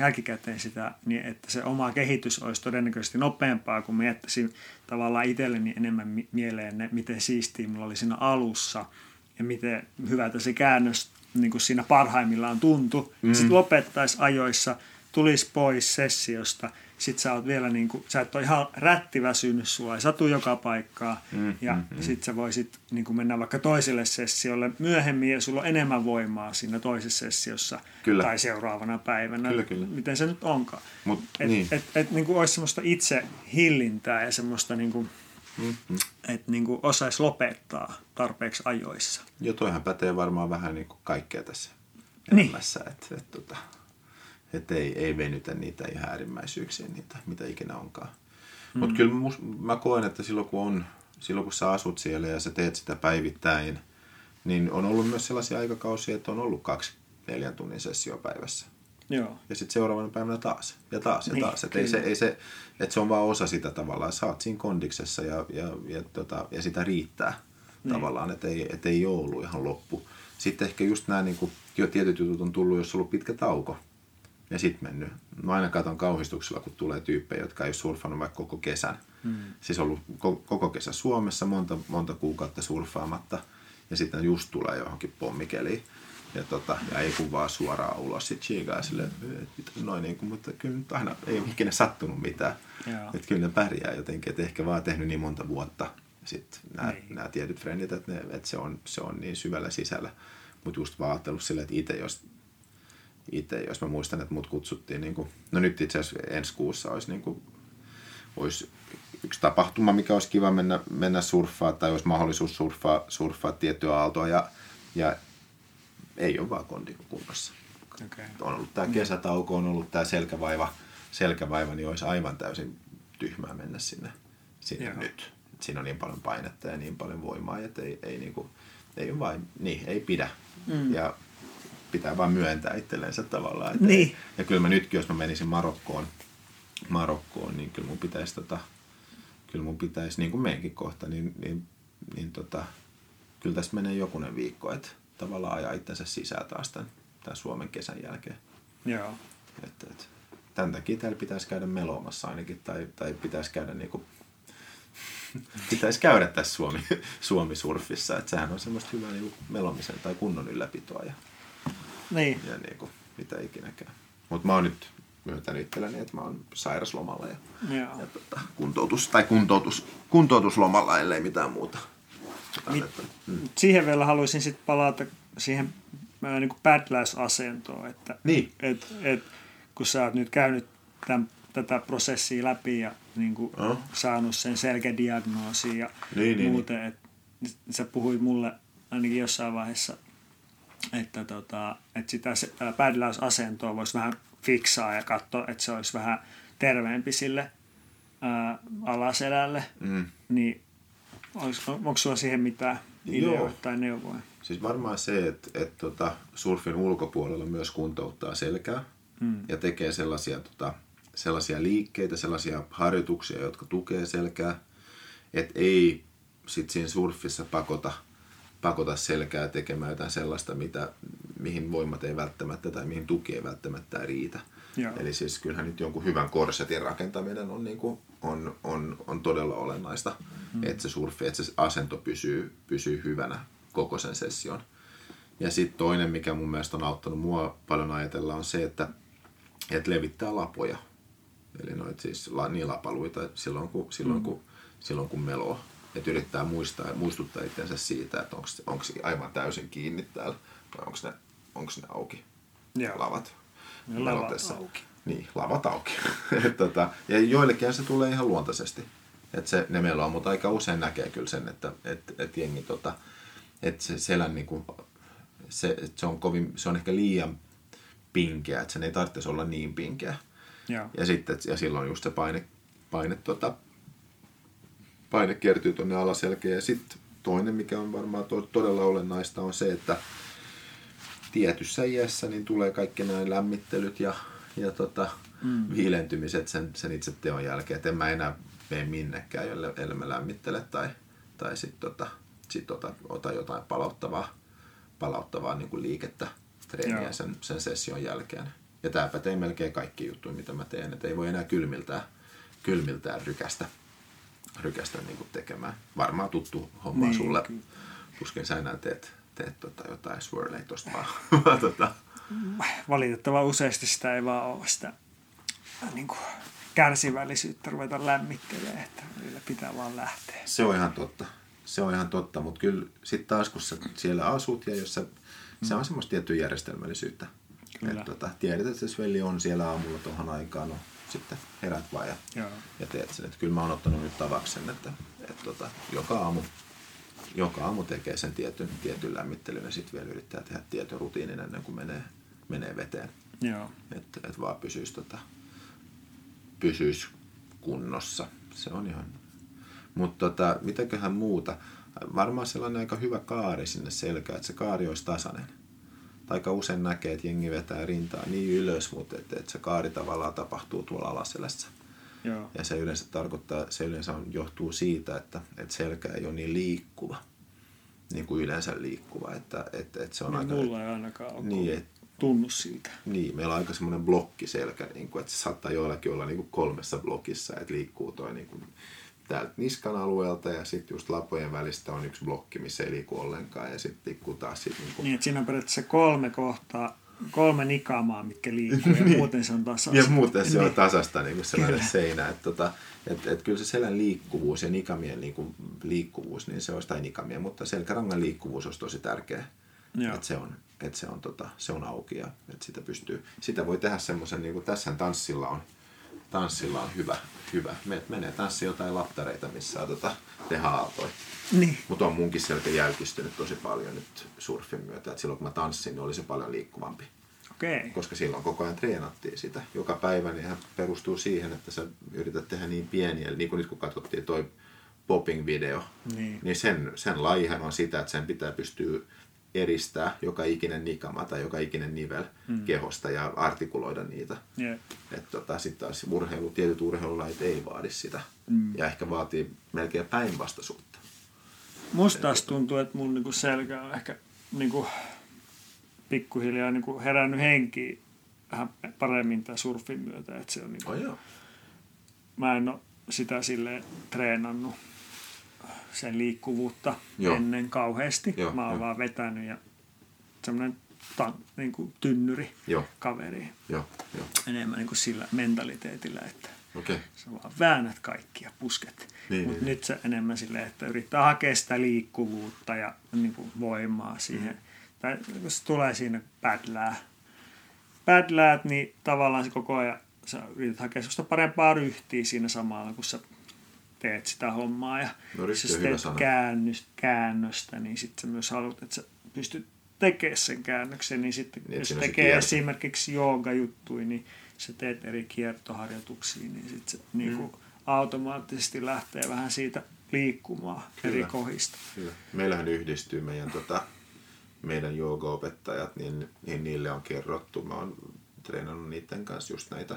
jälkikäteen sitä, niin että se oma kehitys olisi todennäköisesti nopeampaa, kun miettisin tavallaan itselleni enemmän mi- mieleen ne, miten siistiä mulla oli siinä alussa ja miten hyvältä se käännös niin kuin siinä parhaimmillaan tuntui. Mm. Sitten lopettaisi ajoissa, tulisi pois sessiosta, sitten sä oot vielä niin kuin, sä et ole ihan rättiväsynyt, sulla ei satu joka paikkaa, Mm, ja mm, mm. sitten sä voisit niin kuin mennä vaikka toiselle sessiolle myöhemmin, ja sulla on enemmän voimaa siinä toisessa sessiossa Kyllä. tai seuraavana päivänä, Kyllä, kyllä. miten se nyt onkaan. Mut, Et, niin. et, et, niin kuin olisi semmoista itse hillintää ja semmoista, niin kuin, Mm, mm. että niin osaisi lopettaa tarpeeksi ajoissa. Ja toihan pätee varmaan vähän niin kuin kaikkea tässä Niin. elämässä, että, että, että, ei, ei venytä niitä ihan äärimmäisyyksiin, niitä, mitä ikinä onkaan. Mm. Mutta kyllä mus, mä koen, että silloin kun, on, silloin kun sä asut siellä ja sä teet sitä päivittäin, niin on ollut myös sellaisia aikakausia, että on ollut kaksi neljän tunnin sessio päivässä. Joo. Ja sitten seuraavana päivänä taas, ja taas, ja Niin, taas. Että ei se, ei se, että se on vaan osa sitä tavallaan. Sä oot siinä kondiksessa ja, ja, ja, tota, ja sitä riittää Niin. tavallaan, että ei, et ei ole ollut ihan loppu. Sitten ehkä just nämä niin jo tietyt jutut on tullut, jos on ollut pitkä tauko ja sitten mennyt. Mä aina katon kauhistuksella, kun tulee tyyppejä, jotka ei ole surfannut vaikka koko kesän. Mm. Siis ollut ko- koko kesä Suomessa, monta, monta kuukautta surffaamatta ja sitten just tulee johonkin pommikeliin. Ja, tota, ja ei kun vaan suoraan ulos sit chigaa silleen, että noin niin kuin, mutta kyllä nyt aina ei ole ikinä sattunut mitään. Että kyllä ne pärjää jotenkin, että ehkä vaan tehnyt niin monta vuotta. Sitten nämä, Niin. nämä tietyt frendit, että, ne, että se, on, se on niin syvällä sisällä. Mutta just vaan ajatellut silleen, että itse jos, itse, jos mä muistan, että mut kutsuttiin, niin kuin, no nyt itse asiassa ensi kuussa olisi, niin kuin, olisi yksi tapahtuma, mikä olisi kiva mennä, mennä surffaa tai olisi mahdollisuus surffaa, surffaa tiettyä aaltoa ja, ja ei ole vaan kunnossa. Okay. On ollut tämä kesätauko, on ollut tämä selkävaiva, selkävaiva, niin olisi aivan täysin tyhmää mennä sinne, sinne Joo. nyt. Siinä on niin paljon painetta ja niin paljon voimaa, että ei, ei, niinku, ei, vain, niin, ei pidä. Mm. Ja pitää vaan myöntää itsellensä tavallaan. Että Niin. ja kyllä mä nytkin, jos mä menisin Marokkoon, Marokkoon niin kyllä mun pitäisi, tota, kyllä mun pitäisi niin kuin meidänkin kohta, niin, niin, niin tota, kyllä tässä menee jokunen viikko, että tavallaan ajaa itsensä sisään taas tämän, tämän Suomen kesän jälkeen. Joo. Että, että, tämän takia täällä pitäisi käydä meloamassa ainakin, tai, tai pitäisi käydä niinku, pitäisi käydä tässä Suomi, Suomi-surfissa, että sehän on semmoista hyvää niinku melomisen tai kunnon ylläpitoa ja, Niin. ja niinku, mitä ikinäkään. Mutta mä oon nyt myöntänyt itselleni, että mä oon sairaslomalla ja, Joo. ja tota, kuntoutus, tai kuntoutus, kuntoutuslomalla, ellei mitään muuta. Mit, Että, mm. siihen vielä haluaisin sitten palata siihen ää, niin backlash-asentoon, että Niin. et, et, kun sä oot nyt käynyt tämän, tätä prosessia läpi ja niin kuin, Joo. saanut sen selkädiagnoosin ja Niin, niin, muuten, että sä puhuit mulle ainakin jossain vaiheessa, että, tota, että sitä se- ää, backlash-asentoa voisi vähän fiksaa ja katsoa, että se olisi vähän terveempi sille ää, alaselälle, Mm. niin Olis, on, onko sulla siihen mitään ideoita Joo. tai neuvoja? Siis varmaan se, että, että tota, surfin ulkopuolella myös kuntouttaa selkää Mm. ja tekee sellaisia, tota, sellaisia liikkeitä, sellaisia harjoituksia, jotka tukee selkää, että ei sit siinä surfissa pakota, pakota selkää tekemään jotain sellaista, mitä, mihin voimat ei välttämättä tai mihin tuki ei välttämättä riitä. Joo. Eli siis kyllähän nyt jonkun hyvän korsetin rakentaminen on, niin kuin, on, on, on todella olennaista, mm. että se surfi, että se asento pysyy, pysyy hyvänä koko sen session. Ja sitten toinen, mikä mun mielestä on auttanut mua paljon ajatella, on se, että, että levittää lapoja. Eli noit siis la, niin lapaluita silloin, kun, silloin, kun, silloin kun meloo. Että yrittää muistaa, muistuttaa itsensä siitä, että onko se aivan täysin kiinni täällä vai onko ne, onks ne auki Joo. lavat. Ne lavat melotessa. auki. Niin, lavat auki. Et tota, ja joillekin se tulee ihan luontaisesti. Että se, ne meillä on, mutta aika usein näkee kyllä sen, että et, et jengi tota, että se selän niinku, se, et se, on kovin, se on ehkä liian pinkeä, että sen ei tarvitsisi olla niin pinkeä. Joo. Ja, sitten, ja silloin just se paine, paine, tota, paine kertyy tuonne alaselkeen. Ja sitten toinen, mikä on varmaan to, todella olennaista, on se, että tietyssä iässä niin tulee kaikki nämä lämmittelyt ja, ja tota, mm. viilentymiset sen, sen itse teon jälkeen. Et en mä enää mene minnekään, jolle, ellei mä lämmittele tai, tai sitten tota, sit ota, ota jotain palauttavaa, palauttavaa niin kuin liikettä treeniä Joo. sen, sen session jälkeen. Ja tämä pätee melkein kaikki juttuja, mitä mä teen. Et ei voi enää kylmiltään, kylmiltään rykästä, rykästä niin kuin tekemään. Varmaan tuttu homma Niin, sulle. kyllä. Tuskin sä enää teet, teet tota jotain swirleja tosta vaan. vaan tota, Valitettavan useasti sitä ei vaan ole sitä äh, niin kuin, kärsivällisyyttä ruveta lämmittelemään, että niillä pitää vaan lähteä. se on ihan totta. Se on ihan totta, mutta kyllä sitten taas kun sä siellä asut ja jos sä, se on semmoista tiettyä järjestelmällisyyttä. Kyllä. Et, tota, tiedät, että se Sveli on siellä aamulla tuohon aikaan, no sitten herät vaan ja, Joo. ja teet sen. Et kyllä mä oon ottanut nyt tavaksi sen, että et, tota, joka, aamu, joka aamu tekee sen tietyn, tietyn lämmittelyn ja sitten vielä yrittää tehdä tietyn rutiinin ennen kuin menee, menee veteen. Joo. Että et vaan pysyisi, tota, pysyisi kunnossa. Se on ihan... Mutta tota, mitäköhän muuta? Varmaan sellainen aika hyvä kaari sinne selkään, että se kaari olisi tasainen. Aika usein näkee, että jengi vetää rintaa niin ylös, mutta että, että se kaari tavallaan tapahtuu tuolla alaselässä. Joo. Ja se yleensä tarkoittaa, se yleensä on, johtuu siitä, että, että selkä ei ole niin liikkuva, niin kuin yleensä liikkuva. Että, että, että se on Niin aika... mulla ei ainakaan ole Niin, et, tunnu siltä. niin, meillä on aika semmoinen blokkiselkä, niin kuin, että se saattaa joillakin olla niin kuin kolmessa blokissa, että liikkuu toi niin kuin täältä niskan alueelta ja sitten just lapojen välistä on yksi blokki, missä ei liiku ollenkaan ja sitten liikkuu taas sit niin kuin, Niin, että siinä on periaatteessa kolme kohtaa, kolme nikamaa, mitkä liikkuu ja muuten se on taas ja muuten se on niin. tasasta niin kuin sellainen Kyllä. seinä. Että tota, et, et kyllä se selän liikkuvuus ja nikamien niin kuin liikkuvuus, niin se olisi, tai nikamien, mutta selkärangan liikkuvuus olisi tosi tärkeä. Että se on, et se on, tota, se on auki ja että sitä pystyy, sitä voi tehdä semmoisen, niin kuin tässä tanssilla on, tanssilla on hyvä, hyvä. Me, menee tanssi jotain lattareita, missä tota, tehdään aaltoja. Niin. Mutta on munkin selkä jäykistynyt tosi paljon nyt surfin myötä. Et silloin kun mä tanssin, niin oli se paljon liikkuvampi. Okay. koska silloin koko ajan treenattiin sitä. Joka päivä niin ihan perustuu siihen, että sä yrität tehdä niin pieniä, niin kuin nyt kun katsottiin toi popping-video, Niin. niin sen, sen lajihan on sitä, että sen pitää pystyä eristää joka ikinen nikama tai joka ikinen nivel mm. kehosta ja artikuloida niitä. Että tota, sitten taas urheilu, tietyt urheilulajit ei vaadi sitä. Mm. Ja ehkä vaatii melkein päinvastaisuutta. Musta taas tuntuu, että mun niinku selkä on ehkä niinku pikkuhiljaa niin kuin herännyt henkiin vähän paremmin tämän surfin myötä. Että se on niin kuin, Oh, joo. mä en ole sitä silleen treenannut sen liikkuvuutta Joo. ennen kauheasti. Joo, mä oon joo. vaan vetänyt ja semmoinen tan, niin kuin tynnyri Joo, kaveri joo, joo. enemmän niin kuin sillä mentaliteetillä, että Okei. sä vaan väännät kaikkia pusket. Niin, Mutta niin. nyt se enemmän silleen, että yrittää hakea sitä liikkuvuutta ja niin kuin voimaa siihen. Tai kun se tulee siinä pädlää, pädläät, niin tavallaan se koko ajan sä yrität hakea sellaista parempaa ryhtiä siinä samalla, kun sä teet sitä hommaa. Ja No, jos sä teet sana. käännös, käännöstä, niin sitten sä myös haluat, että sä pystyt tekemään sen käännöksen, niin sitten Niin, jos se tekee kierto. esimerkiksi joogajuttuja, niin sä teet eri kiertoharjoituksia, niin sitten se mm. niin automaattisesti lähtee vähän siitä liikkumaan Kyllä. eri kohdista. Kyllä. Meillähän yhdistyy meidän, tota, meidän joogaopettajat, niin, niin niille on kerrottu. Mä oon treenannut niiden kanssa just näitä,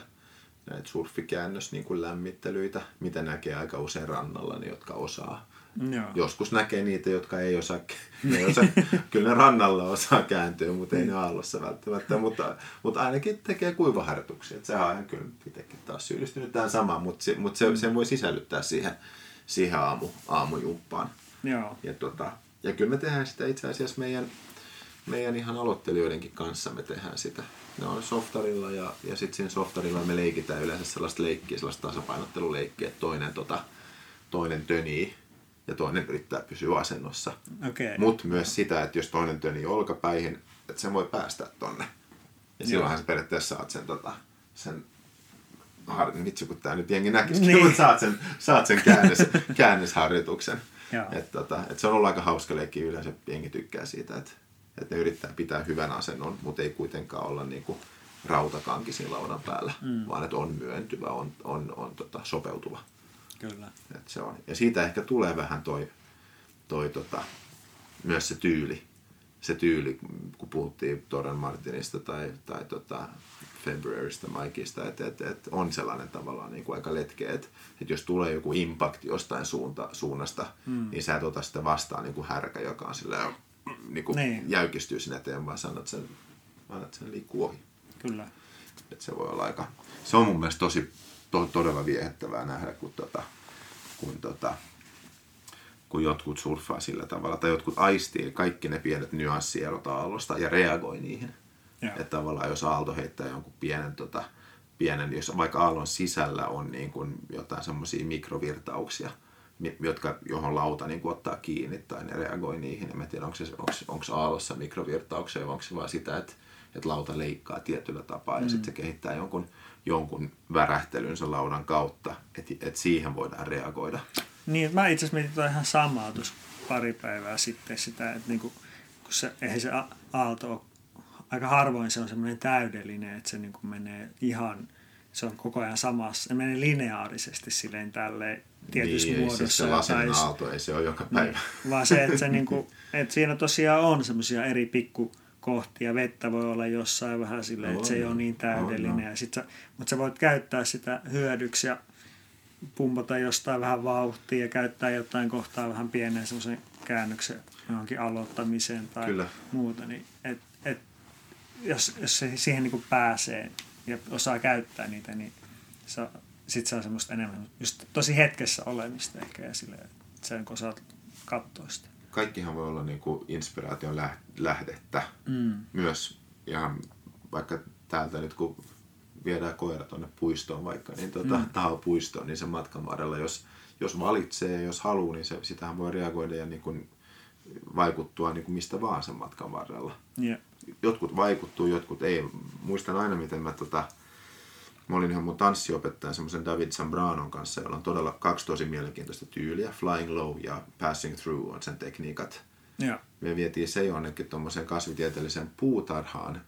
näitä surfikäännös niin kuin lämmittelyitä, mitä näkee aika usein rannalla, ne jotka osaa. Joo. Joskus näkee niitä, jotka ei osaa, ne ei osaa kyllä ne rannalla osaa kääntyä, mutta ei ne aallossa välttämättä, mutta, mutta ainakin tekee kuivaharjoituksia. Sehän on ihan kyllä itsekin taas syyllistynyt tähän samaan, mutta, se, mutta se, sen voi sisällyttää siihen, siihen aamu, aamujumppaan. Joo. Ja, tota, ja kyllä me tehdään sitä itse asiassa meidän, meidän ihan aloittelijoidenkin kanssa me tehdään sitä. Ne on softarilla ja, ja sitten siinä softarilla me leikitään yleensä sellaista leikkiä, sellaista tasapainotteluleikkiä, että toinen, tota, toinen tönii ja toinen yrittää pysyä asennossa. Okay. Mutta myös sitä, että jos toinen tönii olkapäihin, että sen voi päästä tonne. Ja silloinhan sä periaatteessa saat sen, tota, sen har... vitsi kun tää nyt jengi näkisikin, Niin. mutta saat sen, saat sen käännös, käännösharjoituksen. Et, tota, et se on ollut aika hauska leikki, yleensä jengi tykkää siitä, että et ne yrittää pitää hyvän asennon, mutta ei kuitenkaan olla niinku rautakanki siinä laudan päällä, mm. vaan että on myöntyvä, on, on, on tota, sopeutuva. Kyllä. Et se on. Ja siitä ehkä tulee vähän toi, toi tota, myös se tyyli. Se tyyli, kun puhuttiin Toran Martinista tai, tai tota Februarysta, Mikeista, että et, et on sellainen tavallaan niin kuin aika letkeä, että et jos tulee joku impact jostain suunta, suunnasta, mm. niin sä et ota sitä vastaan niin kuin härkä, joka on sillä niin kuin Niin. jäykistyy sinne eteen, vaan sanot sen, annat sen liikkuu ohi. Kyllä. Et se voi olla aika, se on mun mielestä tosi to, todella viehättävää nähdä, kun, tota, kun, tota, kun jotkut surffaa sillä tavalla, tai jotkut aistii kaikki ne pienet nyanssierot aallosta ja reagoi niihin. Joo. Että tavallaan jos aalto heittää jonkun pienen, tota, pienen jos vaikka aallon sisällä on niin kuin jotain semmoisia mikrovirtauksia, mi- jotka, johon lauta niin kuin ottaa kiinni tai ne reagoi niihin. En mä tiedä, onko, se, onko, onko aallossa mikrovirtauksia vai onko se vaan sitä, että, että lauta leikkaa tietyllä tapaa ja mm. sitten se kehittää jonkun, jonkun värähtelyn sen laudan kautta, että, että siihen voidaan reagoida. Niin, mä itse asiassa mietin tuota ihan samaa tuossa pari päivää sitten sitä, että niinku, kun se, eihän se aalto ole, aika harvoin se on semmoinen täydellinen, että se niinku menee ihan, se on koko ajan samassa, se menee lineaarisesti silleen tälleen tietyssä niin, muodossa. Siis se s- aalto ei se ole joka päivä. Niin, vaan se, että, se niinku, että siinä tosiaan on semmoisia eri pikkukohtia. Vettä voi olla jossain vähän silleen, että se ei ole niin täydellinen. on, Ja sit sä, mutta sä voit käyttää sitä hyödyksi ja pumpata jostain vähän vauhtia ja käyttää jotain kohtaa vähän pienen semmoisen käännöksen johonkin aloittamiseen tai Kyllä. muuta. Niin et, et, jos, jos se siihen niin pääsee ja osaa käyttää niitä, niin se, sit se on semmoista enemmän just tosi hetkessä olemista ehkä ja että sen kun osaat katsoa sitä. Kaikkihan voi olla niin kuin inspiraation läh- lähdettä. Mm. Myös ihan vaikka täältä nyt kun viedään koira tuonne puistoon vaikka, niin tota, mm. puistoon, niin sen matkan varrella, jos, jos valitsee ja jos haluaa, niin se, sitähän voi reagoida ja niin kuin vaikuttua niin kuin mistä vaan sen matkan varrella. Ja, Jotkut vaikuttuu, jotkut ei. Muistan aina, miten mä tota, Mä olin ihan mun tanssiopettajan semmoisen David Zambranon kanssa, jolla on todella kaksi tosi mielenkiintoista tyyliä. Flying low ja passing through on sen tekniikat. ja, Me vietiin se jonnekin tuommoiseen kasvitieteelliseen puutarhaan.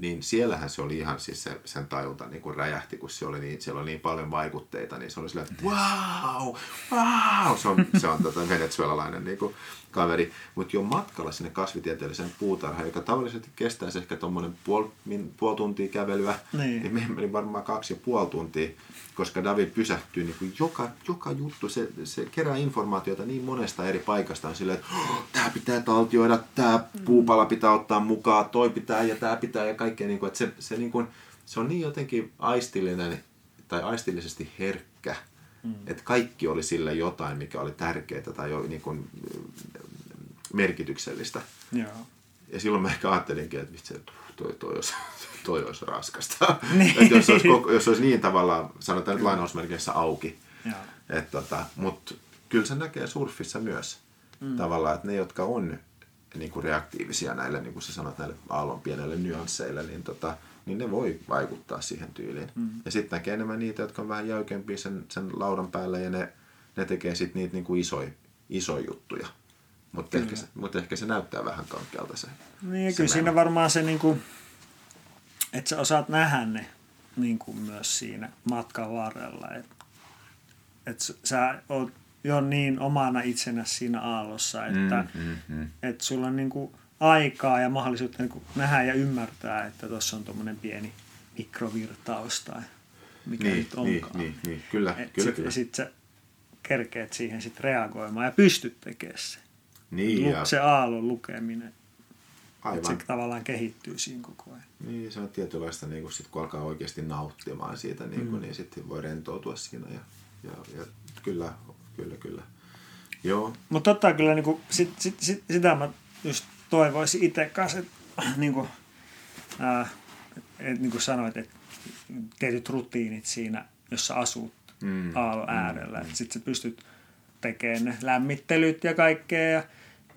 Niin siellähän se oli ihan siis se, sen tajunta niin kuin räjähti, kun se oli niin, siellä oli niin paljon vaikutteita, niin se oli silleen, että wow, wow. Se on, se on tota venezuelalainen niin kuin kaveri, mutta jo matkalla sinne kasvitieteelliseen puutarhaan, joka tavallisesti kestäisi ehkä tuommoinen puoli, puol tuntia kävelyä, Niin. niin meillä meni varmaan kaksi ja puoli tuntia, koska David pysähtyy niin kuin joka, joka juttu, se, se kerää informaatiota niin monesta eri paikasta, on silleen, että oh, tämä pitää taltioida, tämä puupala pitää ottaa mukaan, toi pitää ja tämä pitää ja kaikkea, niin kuin, että se, se, niin kuin, se on niin jotenkin aistillinen tai aistillisesti herkkä, mm. että kaikki oli sille jotain, mikä oli tärkeää tai jo niin kuin, merkityksellistä. Joo. Ja silloin mä ehkä ajattelinkin, että vitsi, toi, toi, olisi, toi olisi raskasta. Niin. että jos, olisi, koko- jos olisi niin tavallaan, sanotaan nyt lainausmerkeissä auki. Joo. Et tota, Mutta kyllä se näkee surfissa myös mm. tavallaan, että ne, jotka on niin kuin reaktiivisia näille, niin kuin sä sanoit, näille aallon pienelle nyansseille, niin, tota, niin ne voi vaikuttaa siihen tyyliin. Mm. Ja sitten näkee enemmän niitä, jotka on vähän jäykempiä sen, sen laudan päälle ja ne, ne tekee sitten niitä niin kuin isoja, isoja juttuja. Mutta ehkä, se- mut ehkä se näyttää vähän kankealta se. Niin, ja se kyllä siinä varmaan se, niin kuin, että sä osaat nähdä ne niin kuin myös siinä matkan varrella. Että et sä oot jo niin omana itsenä siinä aallossa, että Mm, mm, mm. et sulla on niin kuin aikaa ja mahdollisuutta niin kuin nähdä ja ymmärtää, että tuossa on tuommoinen pieni mikrovirtaus tai mikä Niin, nyt niin, onkaan. niin, niin, kyllä, Et kyllä, sit, kyllä. Ja sitten sä kerkeet siihen sit reagoimaan ja pystyt tekemään se. Niin, ja Lu- se aallon lukeminen. Että aivan. se tavallaan kehittyy siinä koko ajan. Niin, se on tietynlaista, niin kun, sit, kun alkaa oikeasti nauttimaan siitä, niin, kun, niin sitten voi rentoutua siinä. Ja, ja, ja kyllä, kyllä, kyllä. Joo, Mutta totta kyllä niinku, sit, sit, sit, sitä mä just toivoisin itse kanssa, että niinku, ää, et, niin kuin sanoit, että tietyt rutiinit siinä, jossa asut Mm, mm, aallon äärellä. Mm, Sitten sä pystyt tekemään ne lämmittelyt ja kaikkea ja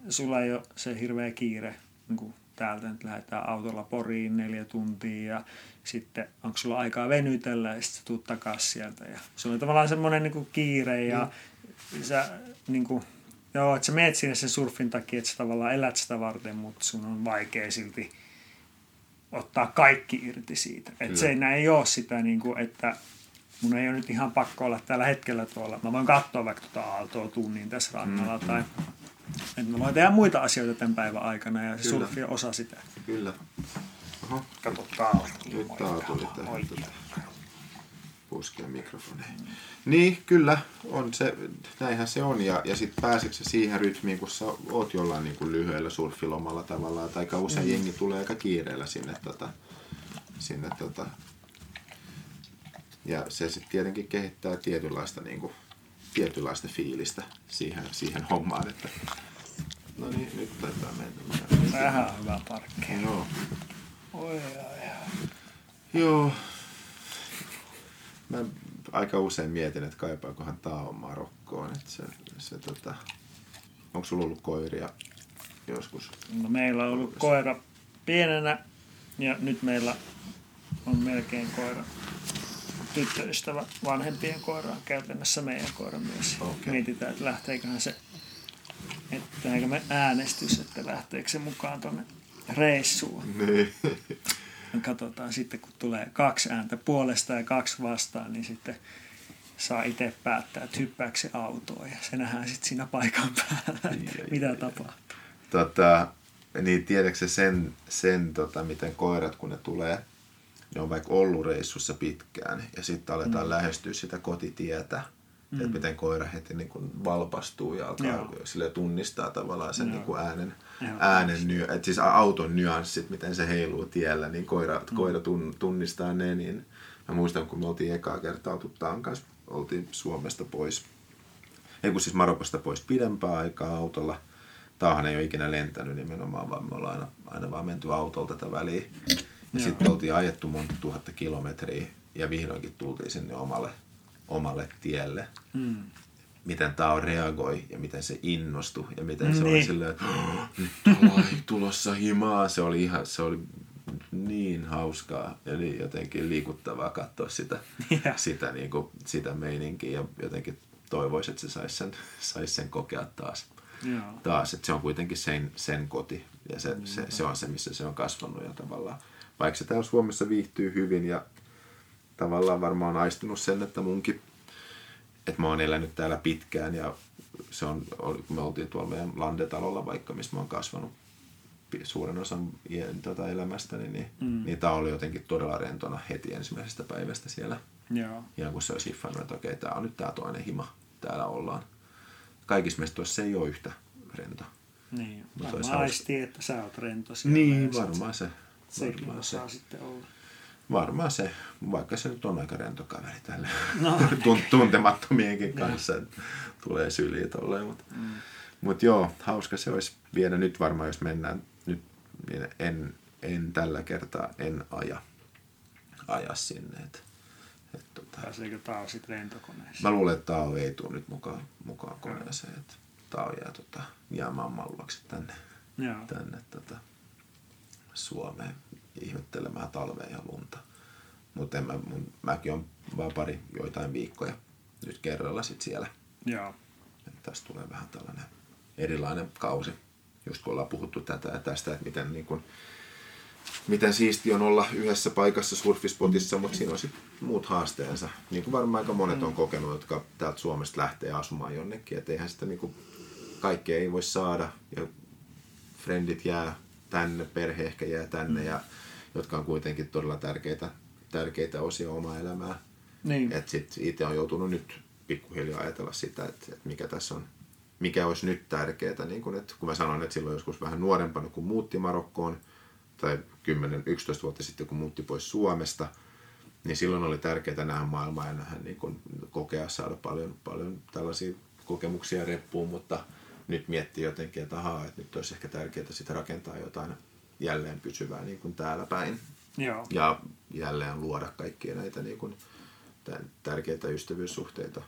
sulla ei ole se hirveä kiire. Niin kuin täältä nyt lähdetään autolla Poriin neljä tuntia ja sitten onko sulla aikaa venytellä ja sitten tuut takaisin sieltä. Ja sulla on tavallaan semmoinen niin kiire ja mm. sä niin kuin, joo, että sä meet sinne sen surfin takia, että sä tavallaan elät sitä varten, mutta sun on vaikea silti ottaa kaikki irti siitä. Että se ei, ei ole sitä, niin kuin, että mun ei ole nyt ihan pakko olla tällä hetkellä tuolla. Mä voin katsoa vaikka tuota aaltoa tunnin tässä rannalla mm, tai että mä voin tehdä muita asioita tämän päivän aikana ja se Kyllä. surfi on osa sitä. kyllä. Oho, Kato täällä. nyt tää tuli tähän mikrofoniin. Niin, kyllä, on se, näinhän se on. Ja, ja sitten pääseekö se siihen rytmiin, kun sä oot jollain niin kuin lyhyellä surfilomalla tavallaan, tai aika usein mm. jengi tulee aika kiireellä sinne, tota, sinne tota, ja se sitten tietenkin kehittää tietynlaista, niin kuin, tietynlaista fiilistä siihen, siihen hommaan, että no niin, nyt taitaa mennä. Tähän on hyvä parkki. Joo. Oi, oi, oi. Joo. Mä aika usein mietin, että kaipaakohan tää on Marokkoon. Että se, se, tota, onko sulla ollut koiria joskus? No, meillä on ollut koira pienenä ja nyt meillä on melkein koira tyttöystävä vanhempien koira on käytännössä meidän koira myös. Okei. Mietitään, että lähteeköhän se, että tehdäänkö me äänestys, että lähteekö se mukaan tuonne reissuun. Niin. Katsotaan sitten, kun tulee kaksi ääntä puolesta ja kaksi vastaan, niin sitten saa itse päättää, että hyppääkö se autoon ja se nähdään sitten siinä paikan päällä, että ai, mitä ai, tapahtuu. tota, niin tiedätkö se sen, sen tota, miten koirat, kun ne tulee, ne on vaikka ollut reissussa pitkään ja sitten aletaan mm. lähestyä sitä kotitietä, mm. että miten koira heti niin kuin valpastuu ja alkaa sille tunnistaa tavallaan sen Joo. niin kuin äänen, Joo. äänen ny, et siis auton nyanssit, miten se heiluu tiellä, niin koira, mm. koira tun, tunnistaa ne, niin mä muistan, kun me oltiin ekaa kertaa Tuttaan kanssa, oltiin Suomesta pois, ei kun siis Marokosta pois pidempää aikaa autolla. Taahan ei ole ikinä lentänyt nimenomaan, vaan me ollaan aina, aina vaan menty autolla tätä väliä. Ja sitten oltiin ajettu monta tuhatta kilometriä ja vihdoinkin tultiin sinne omalle, omalle tielle. Mm. Miten tämä reagoi ja miten se innostui ja miten se oli Niin. silleen, että "Oh, nyt ollaan tulossa himaa. Se oli ihan, se oli niin hauskaa ja niin jotenkin liikuttavaa katsoa sitä, Joo. sitä, niin kuin, sitä meininkiä ja jotenkin toivoisin, että se saisi sen, sais sen kokea taas. Joo. taas että se on kuitenkin sen, sen koti ja se, se, se, on se, missä se on kasvanut ja tavallaan, vaikka se täällä Suomessa viihtyy hyvin ja tavallaan varmaan aistunut sen, että munkin, että mä oon elänyt täällä pitkään ja se on, me oltiin tuolla meidän landetalolla vaikka, missä mä oon kasvanut suuren osan tota elämästäni, niin, mm. niin tämä oli jotenkin todella rentona heti ensimmäisestä päivästä siellä. Joo. Ihan kun se olisi hiffannut, että okei, tämä on nyt tämä toinen hima, täällä ollaan. Kaikissa mestoissa se ei ole yhtä rento. Niin. Varmaan aistii, että sä oot rento siellä. Niin, ja varmaan se. Sekin Varmaan se. sitten olla. Varmaan se, vaikka se nyt on aika rento kaveri tälle No. Tun- tuntemattomienkin kanssa, että tulee syliin tolleen. Mutta mm. mut joo, hauska se olisi vielä nyt varmaan, jos mennään nyt, niin en, en tällä kertaa en aja, aja sinne. Et, et, tota, Pääseekö taas sitten lentokoneeseen? mä luulen, että Tao ei tule nyt mukaan, mukaan koneeseen. Että Tao jää, tota, jää mamman luokse tänne, Joo. tänne tota, Suomeen ihmettelemään talvea ja lunta. Mutta mä, mun, mäkin on vaan pari joitain viikkoja nyt kerralla sit siellä. Joo. Et tästä tulee vähän tällainen erilainen kausi. Just kun ollaan puhuttu tätä ja tästä, että miten, niin kun, miten siisti on olla yhdessä paikassa surfispotissa, mutta siinä on sitten muut haasteensa. Niin kuin varmaan aika monet on kokenut, jotka täältä Suomesta lähtee asumaan jonnekin. Että eihän sitä niin kaikkea ei voi saada ja frendit jää tänne, perhe ehkä jää tänne, ja, jotka on kuitenkin todella tärkeitä, tärkeitä osia omaa elämää. Niin. Et sit itse on joutunut nyt pikkuhiljaa ajatella sitä, että, että mikä tässä on, mikä olisi nyt tärkeää. Niin kun, että kun mä sanoin, että silloin joskus vähän nuorempana, kun muutti Marokkoon, tai 10-11 vuotta sitten, kun muutti pois Suomesta, niin silloin oli tärkeää nähdä maailmaa ja nähdä, niin kun, kokea, saada paljon, paljon tällaisia kokemuksia reppuun, mutta nyt miettii jotenkin, että ahaa, että nyt olisi ehkä tärkeää sitten rakentaa jotain jälleen pysyvää niin kuin täällä päin Joo. ja jälleen luoda kaikkia näitä niin kuin, tärkeitä ystävyyssuhteita,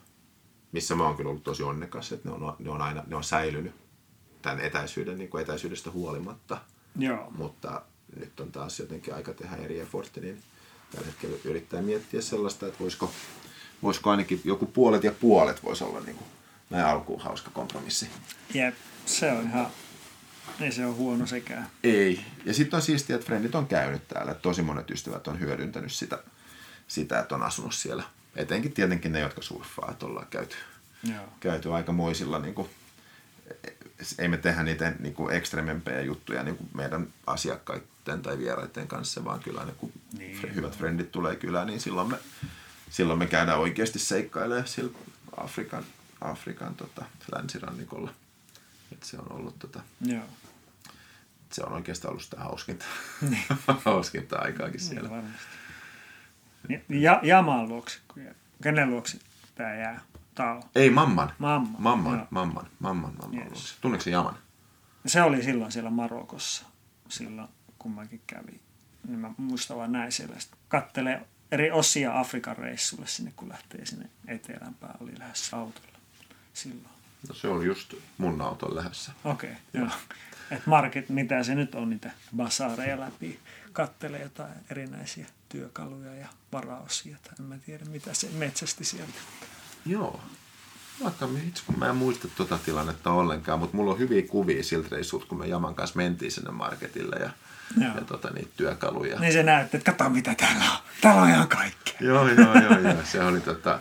missä mä oon kyllä ollut tosi onnekas, että ne on, ne on aina ne on säilynyt tämän etäisyyden, niin kuin etäisyydestä huolimatta, Joo. mutta nyt on taas jotenkin aika tehdä eri effortti, niin tällä hetkellä yrittää miettiä sellaista, että voisiko, voisiko ainakin joku puolet ja puolet voisi olla niin kuin, näin alkuun hauska kompromissi. Jep. Se on ihan... Ei se ole huono sekään. Ei. Ja sitten on siistiä, että frendit on käynyt täällä. Tosi monet ystävät on hyödyntänyt sitä, sitä että on asunut siellä. Etenkin tietenkin ne, jotka surffaa, että ollaan käyty, Joo. käyty aikamoisilla, niin kuin, ei me tehdä niitä niin kuin ekstremempejä juttuja niin kuin meidän asiakkaiden tai vieraiden kanssa, vaan kyllä aina kun Niin. niin. hyvät frendit tulee kylään, niin silloin me, silloin me käydään oikeasti seikkailemaan sillä Afrikan, Afrikan tota, länsirannikolla. Et se on ollut tota, Joo. se on oikeastaan ollut sitä hauskinta, hauskinta aikaakin siellä. Niin varmasti. Ja, Jamaan luokse. Kenen luokse tämä jää? Tao. Ei, mamman. Mamma, Mamman, joo. mamman, mamman, mamman. Yes. Yes. Tunneeko se Jaman? Se oli silloin siellä Marokossa, silloin kun mäkin kävin. Niin mä muistan vaan näin siellä. Sitten kattelee eri osia Afrikan reissulle sinne, kun lähtee sinne etelämpään. Oli lähdössä autolla silloin. No se oli just mun auton lähdössä. Okei, okay, joo. Et market, mitä se nyt on, niitä basaareja läpi. Kattelee jotain erinäisiä työkaluja ja varaosia. Tai en mä tiedä, mitä se metsästi sieltä. Joo. Vaikka itse, kun mä en muista tota tilannetta ollenkaan, mutta mulla on hyviä kuvia siltä reissulta, kun me Jaman kanssa mentiin sinne marketille ja, Joo. ja tota, niitä työkaluja. Niin se näytti, että kato mitä täällä on. Täällä on ihan kaikkea. Joo, joo, joo, joo. Se oli tota,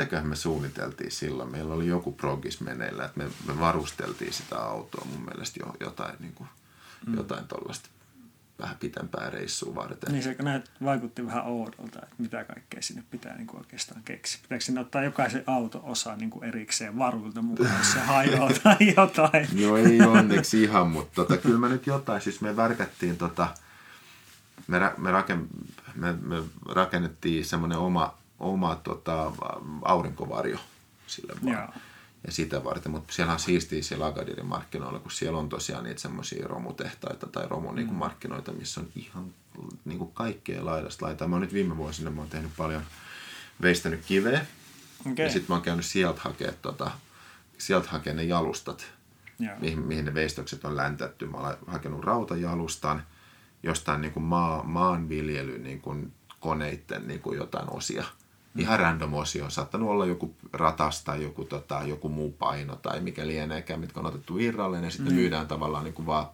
mitäköhän me suunniteltiin silloin. Meillä oli joku progis meneillä, että me, me varusteltiin sitä autoa mun mielestä jo, jotain, niin kuin, mm. jotain tollasta vähän pitempää reissua varten. Niin se näyt, vaikutti vähän oudolta, että mitä kaikkea sinne pitää niin kuin oikeastaan keksiä. Pitääkö sinne ottaa jokaisen auto-osa niin kuin erikseen varuilta mukaan, jos se hajoaa tai jotain. Joo, ei onneksi ihan, mutta tota, kyllä me nyt jotain, siis me värkättiin tota, me, ra, me, raken, me, me rakennettiin semmoinen oma, oma tota, aurinkovarjo sille vaan. Joo. Ja sitä varten, mutta siellä on siistiä siellä Agadirin markkinoilla, kun siellä on tosiaan niitä semmoisia romutehtaita tai romu niinku markkinoita, missä on ihan niinku kaikkea laidasta laitaa. Mä oon nyt viime vuosina mä oon tehnyt paljon, veistänyt kiveä. Okei. Ja sitten mä oon käynyt sieltä hakea, tota, sieltä hakea ne jalustat, Joo. mihin, mihin ne veistokset on läntätty. Mä olen hakenut rautajalustan, jostain niin kuin maa, maanviljely niin kuin koneiden niin kuin jotain osia. Ihan random osio. On saattanut olla joku ratas tai joku, tota, joku muu paino tai mikä lieneekään, mitkä on otettu irralleen ja sitten mm. myydään tavallaan niin kuin vaan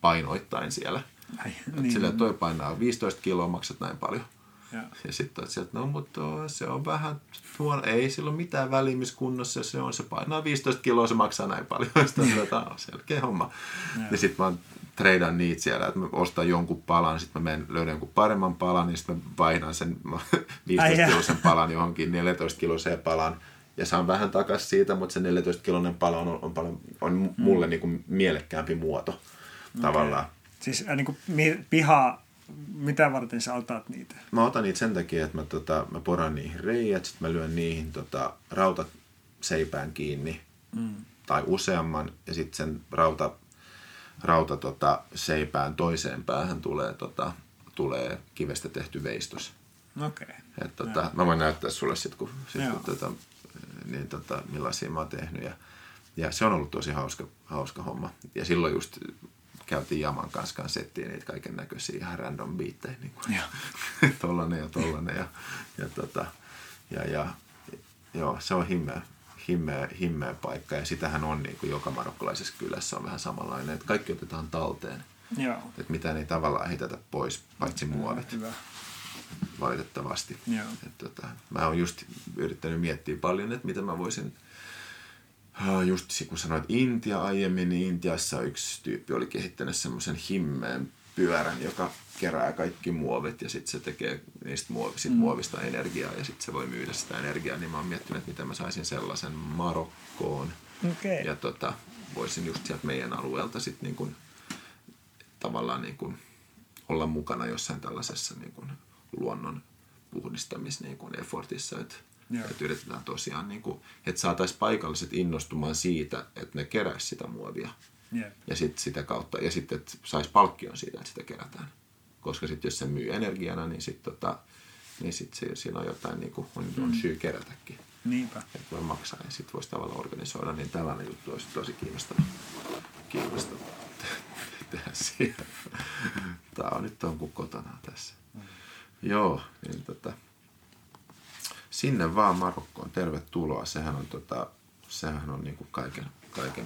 painoittain siellä. Ai, Niin. Silleen, toi painaa 15 kiloa, maksat näin paljon. Joo. Ja sitten olet sieltä, no mutta se on vähän huono, ei sillä ole mitään väliä, missä kunnossa se on, se painaa 15 kiloa, se maksaa näin paljon, sitten on selkeä homma. Ja sitten mä treidan niitä siellä, että mä ostan jonkun palan, sitten mä menen, löydän jonkun paremman palan, niin sitten mä vaihdan sen 15 kilosen palan johonkin 14 kiloseen palan, ja saan vähän takaisin siitä, mutta se 14 kilonen pala on, on, paljon, on mulle mm. niin kuin mielekkäämpi muoto okay. tavallaan. Siis äh, niin kuin piha, mitä varten sä otat niitä? Mä otan niitä sen takia, että mä, tota, mä poran niihin reijät, sitten mä lyön niihin tota, rautaseipään kiinni, mm. tai useamman, ja sitten sen rauta, rauta tota, seipään toiseen päähän tulee, tota, tulee kivestä tehty veistos. Okei. Okay. tota, mä voin näyttää sulle sitten, kun, sit, kun tota, niin tota, millaisia mä oon tehnyt. Ja, ja se on ollut tosi hauska, hauska homma. Ja silloin just käytiin Jaman kanssa, kanssa settiin niitä kaiken näköisiä ihan random biittejä. Niin kuin, tollanen ja tollanen. Ja, ja, tota, ja, ja joo, se on himmeä, himmeä, himmeä paikka. Ja sitähän on niin kuin joka marokkalaisessa kylässä on vähän samanlainen, että kaikki otetaan talteen. Joo. Että mitään ei tavallaan heitetä pois, paitsi muovit. Hyvä. Valitettavasti. Joo. Et, tota, mä oon just yrittänyt miettiä paljon, että mitä mä voisin Ah, just kun sanoit Intia aiemmin, niin Intiassa yksi tyyppi oli kehittänyt semmoisen himmeen pyörän, joka kerää kaikki muovit ja sitten se tekee niistä muovi, sit mm. muovista energiaa ja sitten se voi myydä sitä energiaa, niin mä oon miettinyt, että miten mä saisin sellaisen Marokkoon. Okay. Ja tota, voisin just sieltä meidän alueelta sitten niin kun, tavallaan niin kun olla mukana jossain tällaisessa niin kun luonnon puhdistamis niin kun effortissa, että Joo. Että yritetään tosiaan, niin kuin, että saataisiin paikalliset innostumaan siitä, että ne keräisi sitä muovia. Jep. Ja sitten sitä kautta, ja sitten, saisi palkkion siitä, että sitä kerätään. Koska sitten jos se myy energiana, niin sitten tota, niin sit se, siinä on jotain, niin kuin, on, on syy kerätäkin. Niinpä. Että voi maksaa ja sitten voisi tavallaan organisoida, niin tällainen juttu olisi tosi kiinnostava. Kiinnostava tehdä siihen. Tämä on nyt on kuin kotona tässä. Mm. Joo, niin tota, sinne vaan Marokkoon, tervetuloa. Sehän on, tota, sehän on niinku kaiken, kaiken,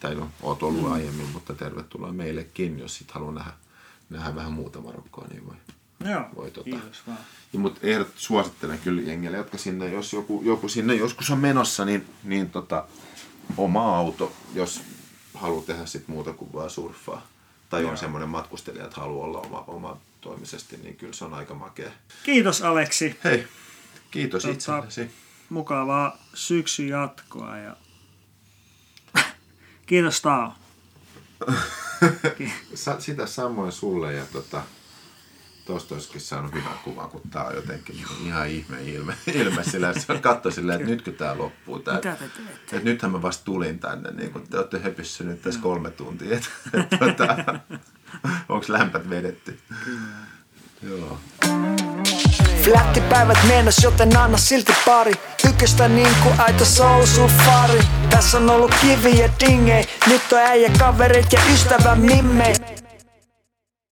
tai no, oot ollut mm. aiemmin, mutta tervetuloa meillekin, jos sit haluaa nähdä, nähdä vähän muuta Marokkoa, niin voi, Joo, voi tota. kiitos vaan. Ja, mutta ehdot, suosittelen kyllä jengille, jotka sinne, jos joku, joku sinne joskus on menossa, niin, niin tota, oma auto, jos haluaa tehdä sit muuta kuin vaan surffaa. Tai Joo. on semmoinen matkustelija, että haluaa olla oma, oma toimisesti, niin kyllä se on aika makea. Kiitos Aleksi. Hei, Kiitos Tota, itsellesi. Mukavaa syksy jatkoa ja kiitos Tao. Sitä samoin sulle ja tota, tuosta olisikin saanut hyvän kuvan, kun tää on jotenkin ihan ihme ilme, ilme sillä, että se katso silleen, että nytkö tää loppuu. Tää, Mitä te teette? että nythän mä vasta tulin tänne, niin kun te olette höpissä nyt tässä kolme tuntia. Et, et, tota, onko lämpät vedetty? Joo. Flättipäivät mennäs, joten anna silti pari. Tyköstä niinku aito soul safari Tässä on ollut kiviä dingei. Nyt on äijä kaverit ja ystävä mimmei